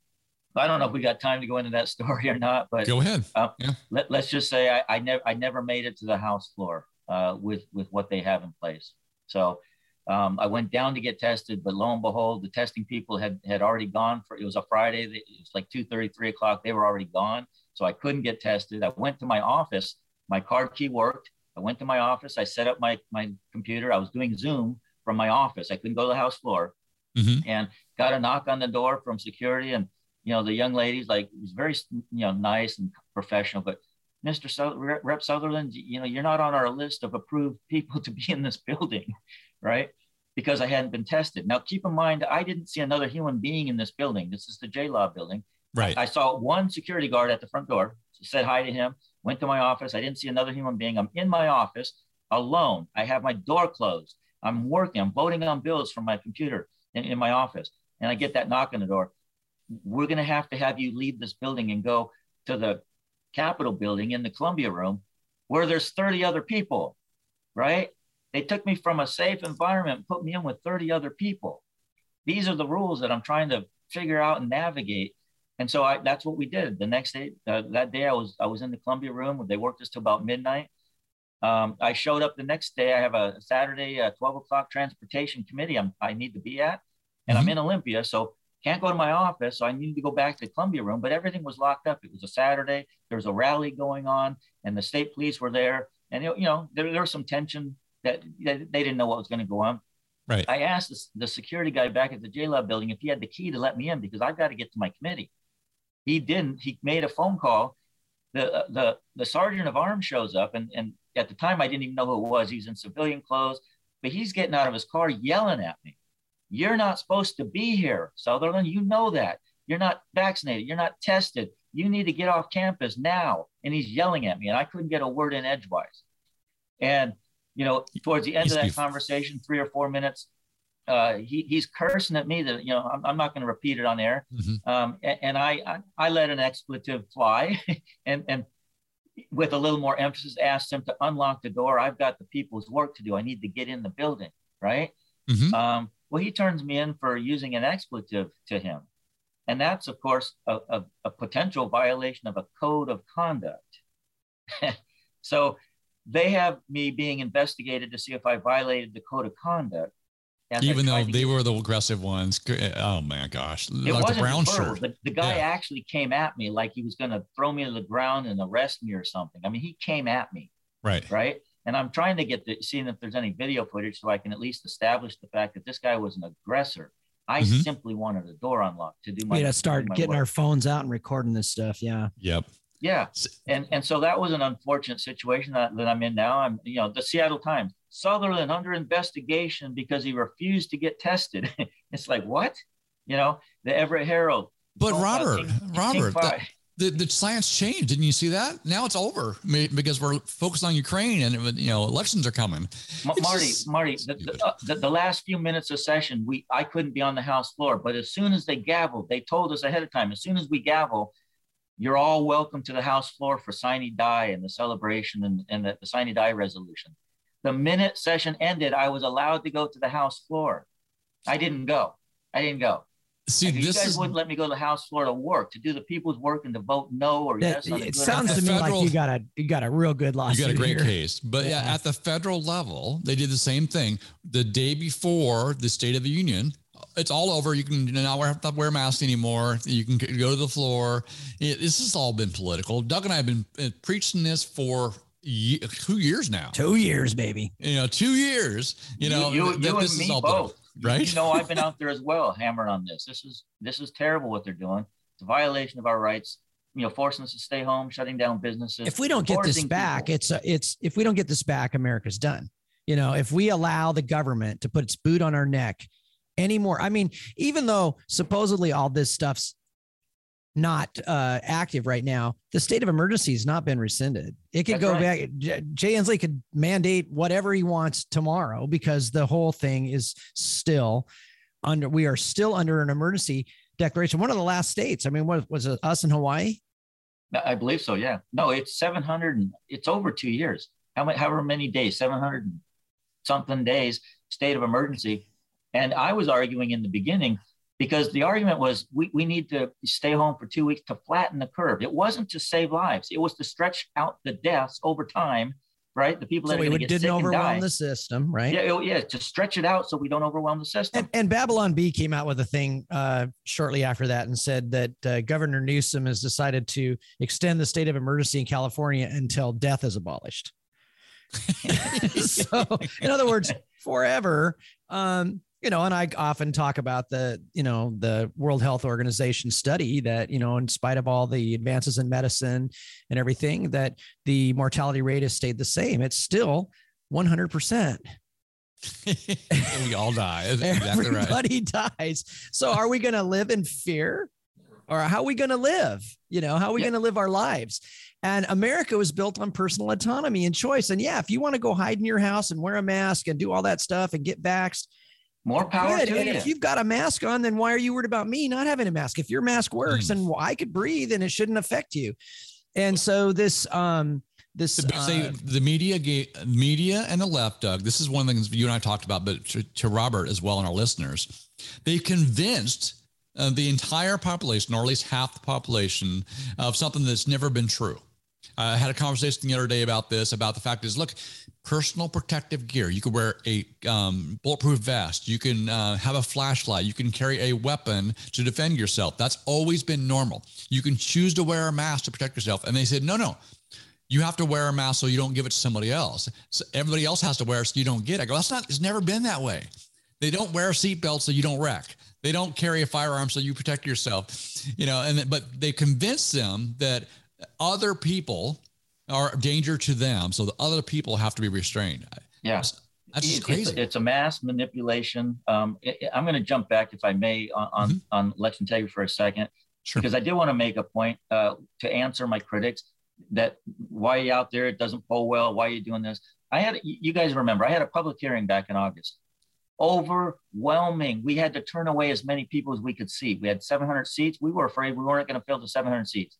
I don't know if we got time to go into that story or not, but go ahead. Uh, yeah. let, us just say I, I, never I never made it to the House floor uh, with with what they have in place. So um, I went down to get tested, but lo and behold, the testing people had had already gone for it was a Friday. It was like 2 3 o'clock. They were already gone. So I couldn't get tested. I went to my office. My card key worked. I went to my office. I set up my, my computer. I was doing Zoom from my office. I couldn't go to the house floor mm-hmm. and got a knock on the door from security. And, you know, the young ladies, like, was very, you know, nice and professional, but Mr. Rep Sutherland, you know, you're not on our list of approved people to be in this building, right? Because I hadn't been tested. Now, keep in mind, I didn't see another human being in this building. This is the JLOB building. Right. I saw one security guard at the front door, said hi to him, went to my office. I didn't see another human being. I'm in my office alone. I have my door closed. I'm working. I'm voting on bills from my computer in, in my office. And I get that knock on the door. We're going to have to have you leave this building and go to the Capitol building in the Columbia room where there's 30 other people, right? They took me from a safe environment, put me in with 30 other people. These are the rules that I'm trying to figure out and navigate. And so I, that's what we did. The next day, uh, that day, I was I was in the Columbia room. They worked us till about midnight. Um, I showed up the next day. I have a Saturday, uh, 12 o'clock transportation committee I'm, I need to be at, and mm-hmm. I'm in Olympia. So can't go to my office. So I needed to go back to the Columbia room, but everything was locked up. It was a Saturday. There was a rally going on, and the state police were there. And, you know, there, there was some tension that, that they didn't know what was going to go on. Right. I asked the, the security guy back at the JLOB building if he had the key to let me in because I've got to get to my committee. He didn't. He made a phone call. The, the, the sergeant of arms shows up, and, and at the time I didn't even know who it was. He's in civilian clothes, but he's getting out of his car yelling at me. You're not supposed to be here, Sutherland. You know that. You're not vaccinated. You're not tested. You need to get off campus now. And he's yelling at me, and I couldn't get a word in edgewise. And, you know, towards the end of that conversation, three or four minutes, uh, he, he's cursing at me that, you know, I'm, I'm not going to repeat it on air. Mm-hmm. Um, and, and I, I, I, let an expletive fly and, and with a little more emphasis, asked him to unlock the door. I've got the people's work to do. I need to get in the building. Right. Mm-hmm. Um, well, he turns me in for using an expletive to him. And that's, of course, a, a, a potential violation of a code of conduct. so they have me being investigated to see if I violated the code of conduct. Even though they were the aggressive ones. Oh my gosh. It like wasn't the brown shirt. The, the guy yeah. actually came at me like he was going to throw me to the ground and arrest me or something. I mean, he came at me. Right. Right. And I'm trying to get the seeing if there's any video footage so I can at least establish the fact that this guy was an aggressor. I mm-hmm. simply wanted a door unlocked to do my. We got to start getting work. our phones out and recording this stuff. Yeah. Yep. Yeah. And and so that was an unfortunate situation that, that I'm in now. I'm you know the Seattle Times Sutherland under investigation because he refused to get tested. it's like what? You know the Everett Herald. But Robert, King, Robert, King the, the science changed. Didn't you see that? Now it's over because we're focused on Ukraine and you know elections are coming. Marty, Marty, the, the, uh, the, the, last few minutes of session, we I couldn't be on the House floor, but as soon as they gavelled, they told us ahead of time. As soon as we gavel, you're all welcome to the House floor for sine die and the celebration and, and the, the sine die resolution. The minute session ended, I was allowed to go to the House floor. I didn't go. I didn't go. See, this you guys is, wouldn't let me go to the House floor to work, to do the people's work, and to vote no or that, yes. it sounds to me federal, like you got a you got a real good lawsuit. You got a great here. case, but yeah. yeah, at the federal level, they did the same thing. The day before the State of the Union, it's all over. You can not wear, have to wear a mask anymore. You can go to the floor. It, this has all been political. Doug and I have been uh, preaching this for two years now. Two years, baby. You know, two years. You know, you, you, you and me both. Political right? You know, I've been out there as well, hammering on this. This is this is terrible what they're doing. It's a violation of our rights. You know, forcing us to stay home, shutting down businesses. If we don't get this back, people. it's a, it's if we don't get this back, America's done. You know, if we allow the government to put its boot on our neck anymore, I mean, even though supposedly all this stuff's not uh, active right now, the state of emergency has not been rescinded. It could That's go right. back. Jay Inslee could mandate whatever he wants tomorrow because the whole thing is still under. We are still under an emergency declaration. One of the last states. I mean, what was it? Us in Hawaii? I believe so. Yeah. No, it's seven hundred. It's over two years. How many? However many days? Seven hundred something days. State of emergency. And I was arguing in the beginning because the argument was we, we need to stay home for two weeks to flatten the curve. It wasn't to save lives, it was to stretch out the deaths over time, right? The people so that we didn't overwhelm the system, right? Yeah, yeah, to stretch it out so we don't overwhelm the system. And, and Babylon Bee came out with a thing uh, shortly after that and said that uh, Governor Newsom has decided to extend the state of emergency in California until death is abolished. so, in other words, forever. Um, you know, and I often talk about the, you know, the World Health Organization study that, you know, in spite of all the advances in medicine and everything, that the mortality rate has stayed the same. It's still 100%. we all die. Exactly Everybody right. dies. So are we going to live in fear? Or how are we going to live? You know, how are we yeah. going to live our lives? And America was built on personal autonomy and choice. And yeah, if you want to go hide in your house and wear a mask and do all that stuff and get vaxxed, more power Good. to and you. If you've got a mask on, then why are you worried about me not having a mask? If your mask works mm. and I could breathe and it shouldn't affect you. And so this, um, this uh, the media media and the left doug this is one of the things you and i talked about but to, to robert as well and our listeners they convinced uh, the entire population, or at least half the population, of something that's never been true. I had a conversation the other day about this, about the fact is, look, personal protective gear. You can wear a um, bulletproof vest. You can uh, have a flashlight. You can carry a weapon to defend yourself. That's always been normal. You can choose to wear a mask to protect yourself. And they said, no, no, you have to wear a mask so you don't give it to somebody else. So everybody else has to wear it so you don't get it. I go, that's not, it's never been that way. They don't wear a seatbelt so you don't wreck. They don't carry a firearm so you protect yourself, you know, and but they convince them that other people are danger to them. So the other people have to be restrained. Yeah. That's just crazy. It's, it's, a mass manipulation. Um, it, I'm going to jump back, if I may, on, on, mm-hmm. on election integrity for a second, sure. because I did want to make a point uh, to answer my critics that why are you out there? It doesn't poll well. Why are you doing this? I had, you guys remember, I had a public hearing back in August. Overwhelming. We had to turn away as many people as we could see. We had 700 seats. We were afraid we weren't going to fill the 700 seats.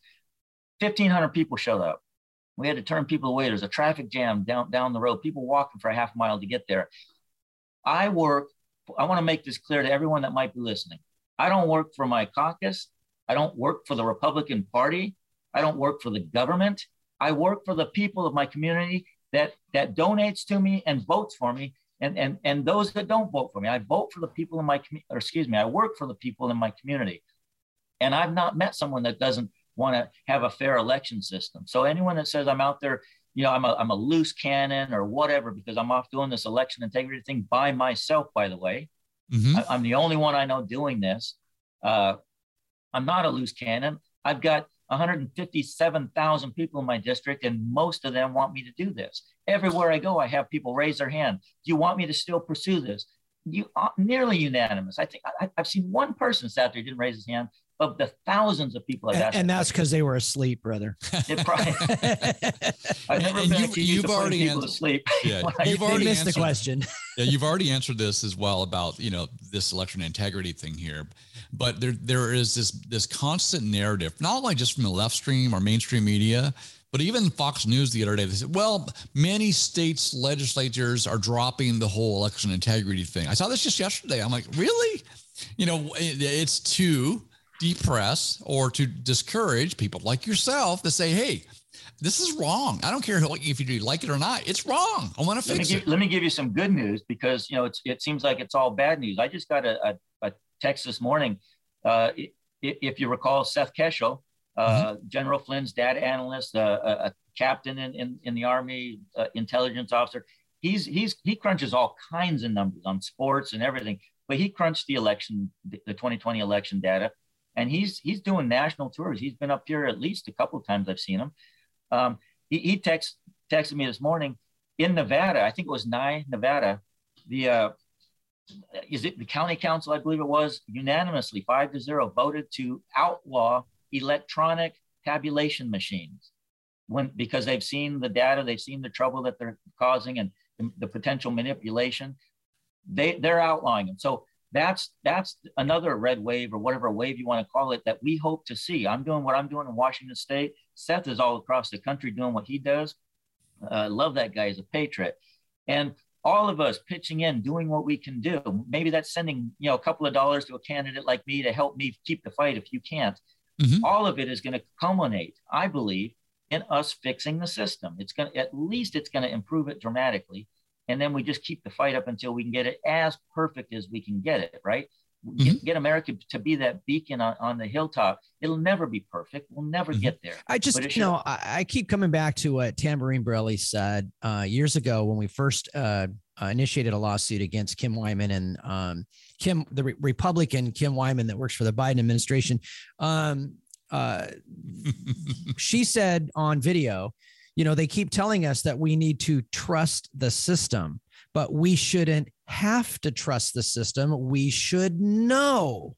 1,500 people showed up. We had to turn people away. There's a traffic jam down, down the road, people walking for a half mile to get there. I work, I want to make this clear to everyone that might be listening. I don't work for my caucus. I don't work for the Republican Party. I don't work for the government. I work for the people of my community that that donates to me and votes for me. And, and, and those that don't vote for me, I vote for the people in my community, or excuse me, I work for the people in my community. And I've not met someone that doesn't want to have a fair election system. So anyone that says I'm out there, you know, I'm a, I'm a loose cannon or whatever because I'm off doing this election integrity thing by myself, by the way. Mm-hmm. I, am the only one I know doing this. Uh, I'm not a loose cannon. I've got 157,000 people in my district, and most of them want me to do this. Everywhere I go, I have people raise their hand. Do you want me to still pursue this? You uh, nearly unanimous. I think I, have seen one person sat there didn't raise his hand of the thousands of people I've asked. And, that's because they were asleep, brother. Probably, I've never and been you, have already people answered, to sleep. Yeah, you've already missed answered, the question. yeah, you've already answered this as well about you know this election integrity thing here, but there there is this this constant narrative, not only just from the left stream or mainstream media, but even Fox News the other day, they said, well, many states' legislatures are dropping the whole election integrity thing. I saw this just yesterday. I'm like, really? You know, it's too depress or to discourage people like yourself to say, hey, this is wrong. I don't care if you like it or not. It's wrong. I want to fix let it. let me give you some good news because you know it's, it seems like it's all bad news. I just got a, a, a text this morning. Uh, if you recall, Seth Keshel, uh, mm-hmm. General Flynn's data analyst, uh, a, a, captain in, in, in the Army, uh, intelligence officer. He's he's he crunches all kinds of numbers on sports and everything. But he crunched the election, the 2020 election data and he's he's doing national tours. He's been up here at least a couple of times. I've seen him. Um, he he text, texted me this morning in Nevada. I think it was Nye, Nevada. The uh, is it the county council? I believe it was unanimously five to zero voted to outlaw electronic tabulation machines when because they've seen the data, they've seen the trouble that they're causing and the, the potential manipulation. They they're outlawing them. So that's that's another red wave or whatever wave you want to call it that we hope to see. I'm doing what I'm doing in Washington State. Seth is all across the country doing what he does. Uh, love that guy as a patriot, and all of us pitching in, doing what we can do. Maybe that's sending you know a couple of dollars to a candidate like me to help me keep the fight if you can't. Mm-hmm. All of it is going to culminate, I believe, in us fixing the system. It's going to at least it's going to improve it dramatically and then we just keep the fight up until we can get it as perfect as we can get it right mm-hmm. get, get, america to be that beacon on, on, the hilltop it'll never be perfect we'll never mm-hmm. get there i just you know I, I, keep coming back to what tamborine Borrelli said uh, years ago when we first uh, uh, initiated a lawsuit against kim wyman and um, kim the Re- republican kim wyman that works for the biden administration um, uh, she said on video you know, they keep telling us that we need to trust the system, but we shouldn't have to trust the system. We should know,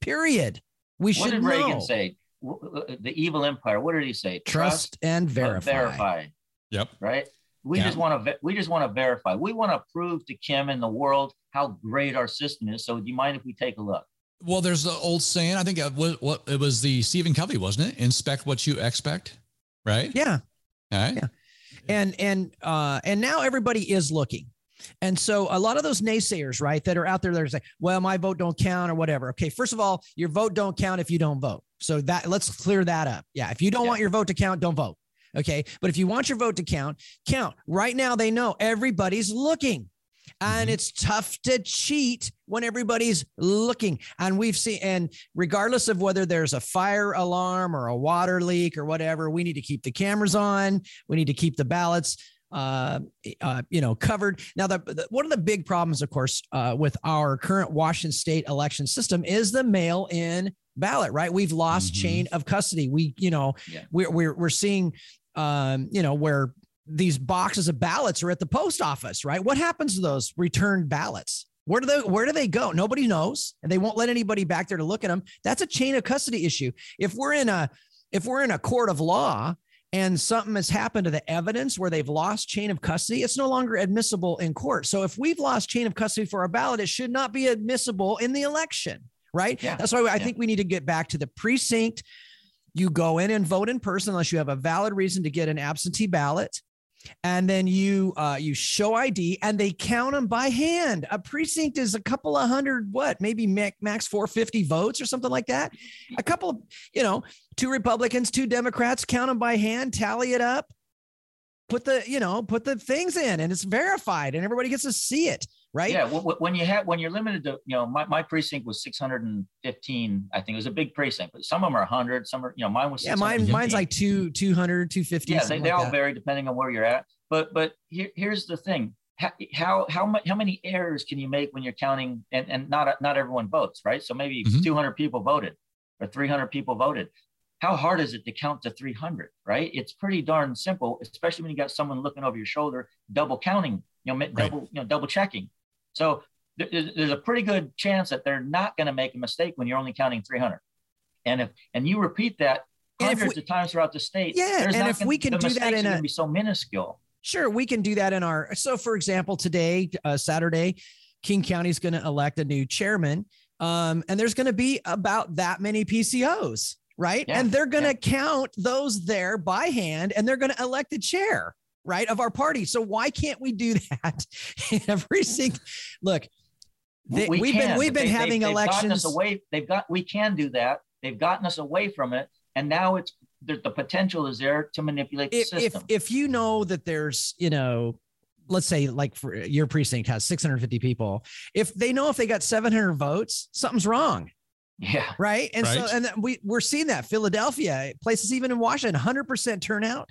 period. We should What did know. Reagan say? Uh, uh, the evil empire. What did he say? Trust, trust and verify. Verify. Yep. Right. We yeah. just want to. We just want to verify. We want to prove to Kim and the world how great our system is. So, do you mind if we take a look? Well, there's the old saying. I think it was, it was the Stephen Covey, wasn't it? Inspect what you expect. Right. Yeah. Right. Yeah. And and uh and now everybody is looking. And so a lot of those naysayers, right, that are out there, they're saying, well, my vote don't count or whatever. Okay, first of all, your vote don't count if you don't vote. So that let's clear that up. Yeah, if you don't yeah. want your vote to count, don't vote. Okay, but if you want your vote to count, count. Right now, they know everybody's looking. And mm-hmm. it's tough to cheat when everybody's looking. And we've seen, and regardless of whether there's a fire alarm or a water leak or whatever, we need to keep the cameras on. We need to keep the ballots uh, uh, you know, covered. Now, the, the, one of the big problems, of course, uh, with our current Washington state election system is the mail-in ballot. Right? We've lost mm-hmm. chain of custody. We, you know, yeah. we're we're we're seeing, um, you know, where these boxes of ballots are at the post office. Right? What happens to those returned ballots? Where do they where do they go? Nobody knows, and they won't let anybody back there to look at them. That's a chain of custody issue. If we're in a if we're in a court of law and something has happened to the evidence where they've lost chain of custody, it's no longer admissible in court. So if we've lost chain of custody for our ballot, it should not be admissible in the election, right? Yeah. That's why I yeah. think we need to get back to the precinct. You go in and vote in person unless you have a valid reason to get an absentee ballot and then you uh, you show ID, and they count them by hand. A precinct is a couple of hundred, what maybe max 450 votes or something like that. A couple of you know, two Republicans, two Democrats, count them by hand, tally it up, put the you know put the things in, and it's verified, and everybody gets to see it right? Yeah. When you have when you're limited to, you know, my, my precinct was 615. I think it was a big precinct, but some of them are 100. Some are, you know, mine was. Yeah, mine mine's like two 200, 250. Yeah, they, they like all that. vary depending on where you're at. But but here, here's the thing. How, how how how many errors can you make when you're counting and, and not not everyone votes right so maybe mm-hmm. 200 people voted or 300 people voted how hard is it to count to 300 right it's pretty darn simple especially when you got someone looking over your shoulder double counting you know double right. you know double checking so there's a pretty good chance that they're not going to make a mistake when you're only counting 300. And if and you repeat that hundreds we, of times throughout the state, yeah, and if gonna, we can do that in a be so minuscule. Sure, we can do that in our. So, for example, today, uh, Saturday, King County is going to elect a new chairman, um, and there's going to be about that many PCOs, right? Yeah, and they're going to yeah. count those there by hand, and they're going to elect a chair right, of our party. So why can't we do that every single look? They, we have been we've been they, having they've, elections. They've us away. They've got we can do that. They've gotten us away from it, and now it's the, the potential is there to manipulate the if, system. If if you know that there's you know let's say like for your precinct has 650 people if they know if they got 700 votes something's wrong yeah right and right. so and we we're seeing that philadelphia places even in washington 100% turnout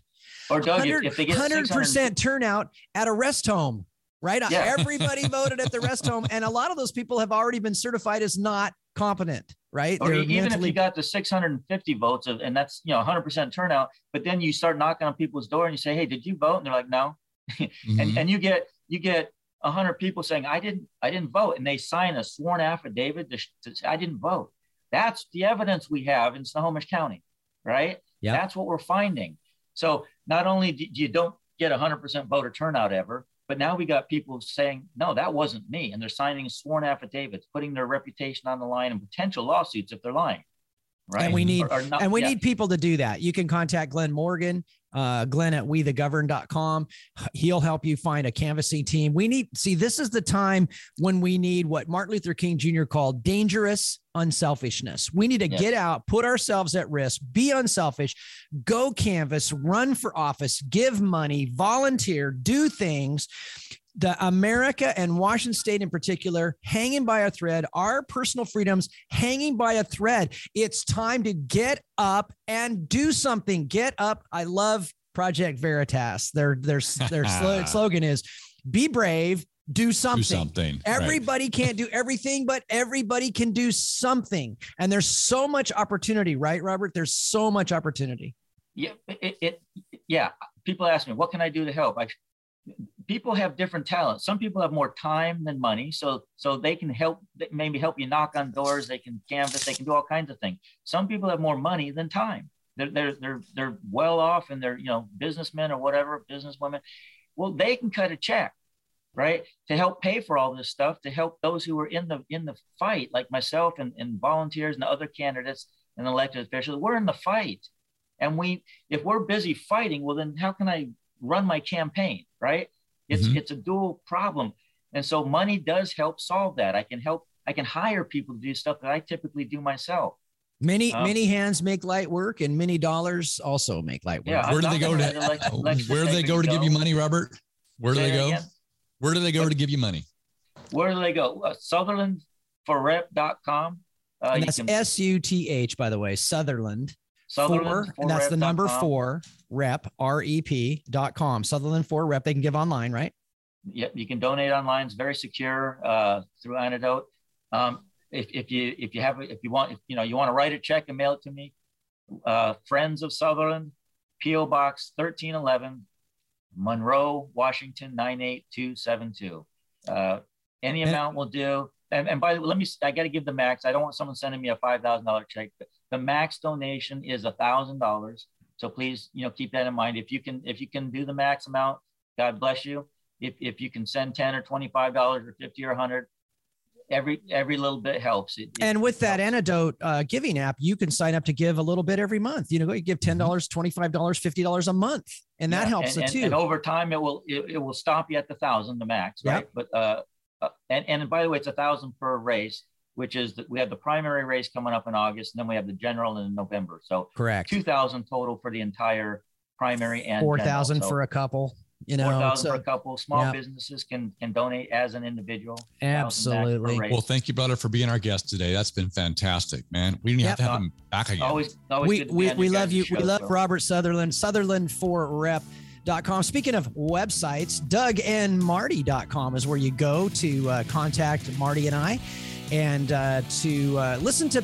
or Doug, if they get 100% turnout at a rest home, right? Yeah. Everybody voted at the rest home. And a lot of those people have already been certified as not competent, right? Or They're even mentally... if you got the 650 votes of, and that's, you know, 100% turnout, but then you start knocking on people's door and you say, Hey, did you vote? And they're like, no. mm-hmm. and, and you get, you get hundred people saying, I didn't, I didn't vote. And they sign a sworn affidavit to, to say, I didn't vote. That's the evidence we have in Snohomish County, right? Yeah. That's what we're finding. So not only do you don't get 100% voter turnout ever, but now we got people saying, no, that wasn't me. And they're signing sworn affidavits, putting their reputation on the line and potential lawsuits if they're lying. Right. And we need or, or not, and we yeah. need people to do that. You can contact Glenn Morgan, uh, Glenn at wethegoverned.com. He'll help you find a canvassing team. We need see this is the time when we need what Martin Luther King Jr. called dangerous unselfishness. We need to get out, put ourselves at risk, be unselfish, go canvas, run for office, give money, volunteer, do things the America and Washington State in particular hanging by a thread, our personal freedoms hanging by a thread. It's time to get up and do something. Get up. I love Project Veritas. Their their their slogan is be brave, do something. Do something. Everybody right. can't do everything, but everybody can do something. And there's so much opportunity, right, Robert? There's so much opportunity. Yeah, it, it yeah. People ask me, what can I do to help? I people have different talents. Some people have more time than money, so so they can help maybe help you knock on doors. They can canvas. They can do all kinds of things. Some people have more money than time. They're they're they're they're well off and they're you know businessmen or whatever businesswomen. Well, they can cut a check, right, to help pay for all this stuff to help those who are in the in the fight, like myself and, and volunteers and other candidates and elected officials. We're in the fight, and we if we're busy fighting, well then how can I run my campaign, right? It's Mhm. it's a dual problem, and so money does help solve that. I can help. I can hire people to do stuff that I typically do myself. Many Um, many hands make light work, and many dollars also make light work. Yeah, Where do they go gonna to? let Alexa- Alexa Where do they go to give you money, Robert? Where do Say they go? again? Where do they go to give you money? Where do they go? Uh, SutherlandForRep.com. Uh, and that's can- S U T H, by the way, Sutherland. Sutherland four, and that's the number four rep R E P dot com. Sutherland four rep. They can give online, right? Yep, you can donate online. It's very secure uh, through Anedot. Um, if, if you if you have if you want if you know you want to write a check and mail it to me, uh, Friends of Sutherland, PO Box thirteen eleven, Monroe, Washington nine eight two seven two. Uh, any amount will do. And, and by the way, let me I got to give the max. I don't want someone sending me a five thousand dollar check. But the max donation is a thousand dollars. So please, you know, keep that in mind. If you can if you can do the max amount, God bless you if, if you can send 10 or 25 dollars or 50 or 100 every every little bit helps it, it- And with it that helps. Anedot uh, giving app, you can sign up to give a little bit every month. You know, you give ten dollars, twenty five dollars, fifty dollars a month, and that Yeah, helps and, it and, too. and over time it will it, it will stop you at the thousand the max Yep. right but uh, uh and and by the way it's a thousand per race which is that we have the primary race coming up in august and then we have the general in november so Correct. 2000 total for the entire primary and four thousand So for a couple. You know, thousand so- for a couple small yeah. businesses can can donate as an individual 1,000 max per Absolutely. Well, thank you, brother, for being our guest today. That's been fantastic, man. We didn't have Yep. to have him back again. always always we good to we, we love you. show, we love so. Robert Sutherland, Sutherland for Speaking of websites, dougandmarty.com is where you go to uh, contact Marty and I and uh, to uh, listen to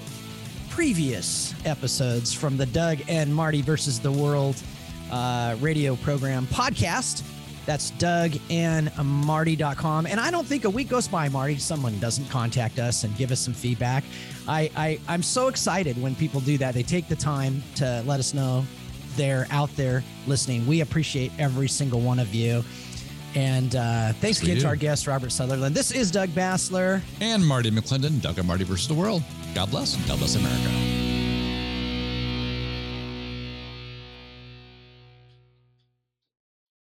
previous episodes from the Doug and Marty versus the World uh, radio program podcast. That's dougandmarty.com. And I don't think a week goes by, Marty, someone doesn't contact us and give us some feedback. I, I I'm so excited when people do that. They take the time to let us know they're out there listening. We appreciate every single one of you. And uh, thanks again to our guest, Robert Sutherland. This is Doug Basler. and Marty McClendon, Doug and Marty versus the world. God bless. God bless America.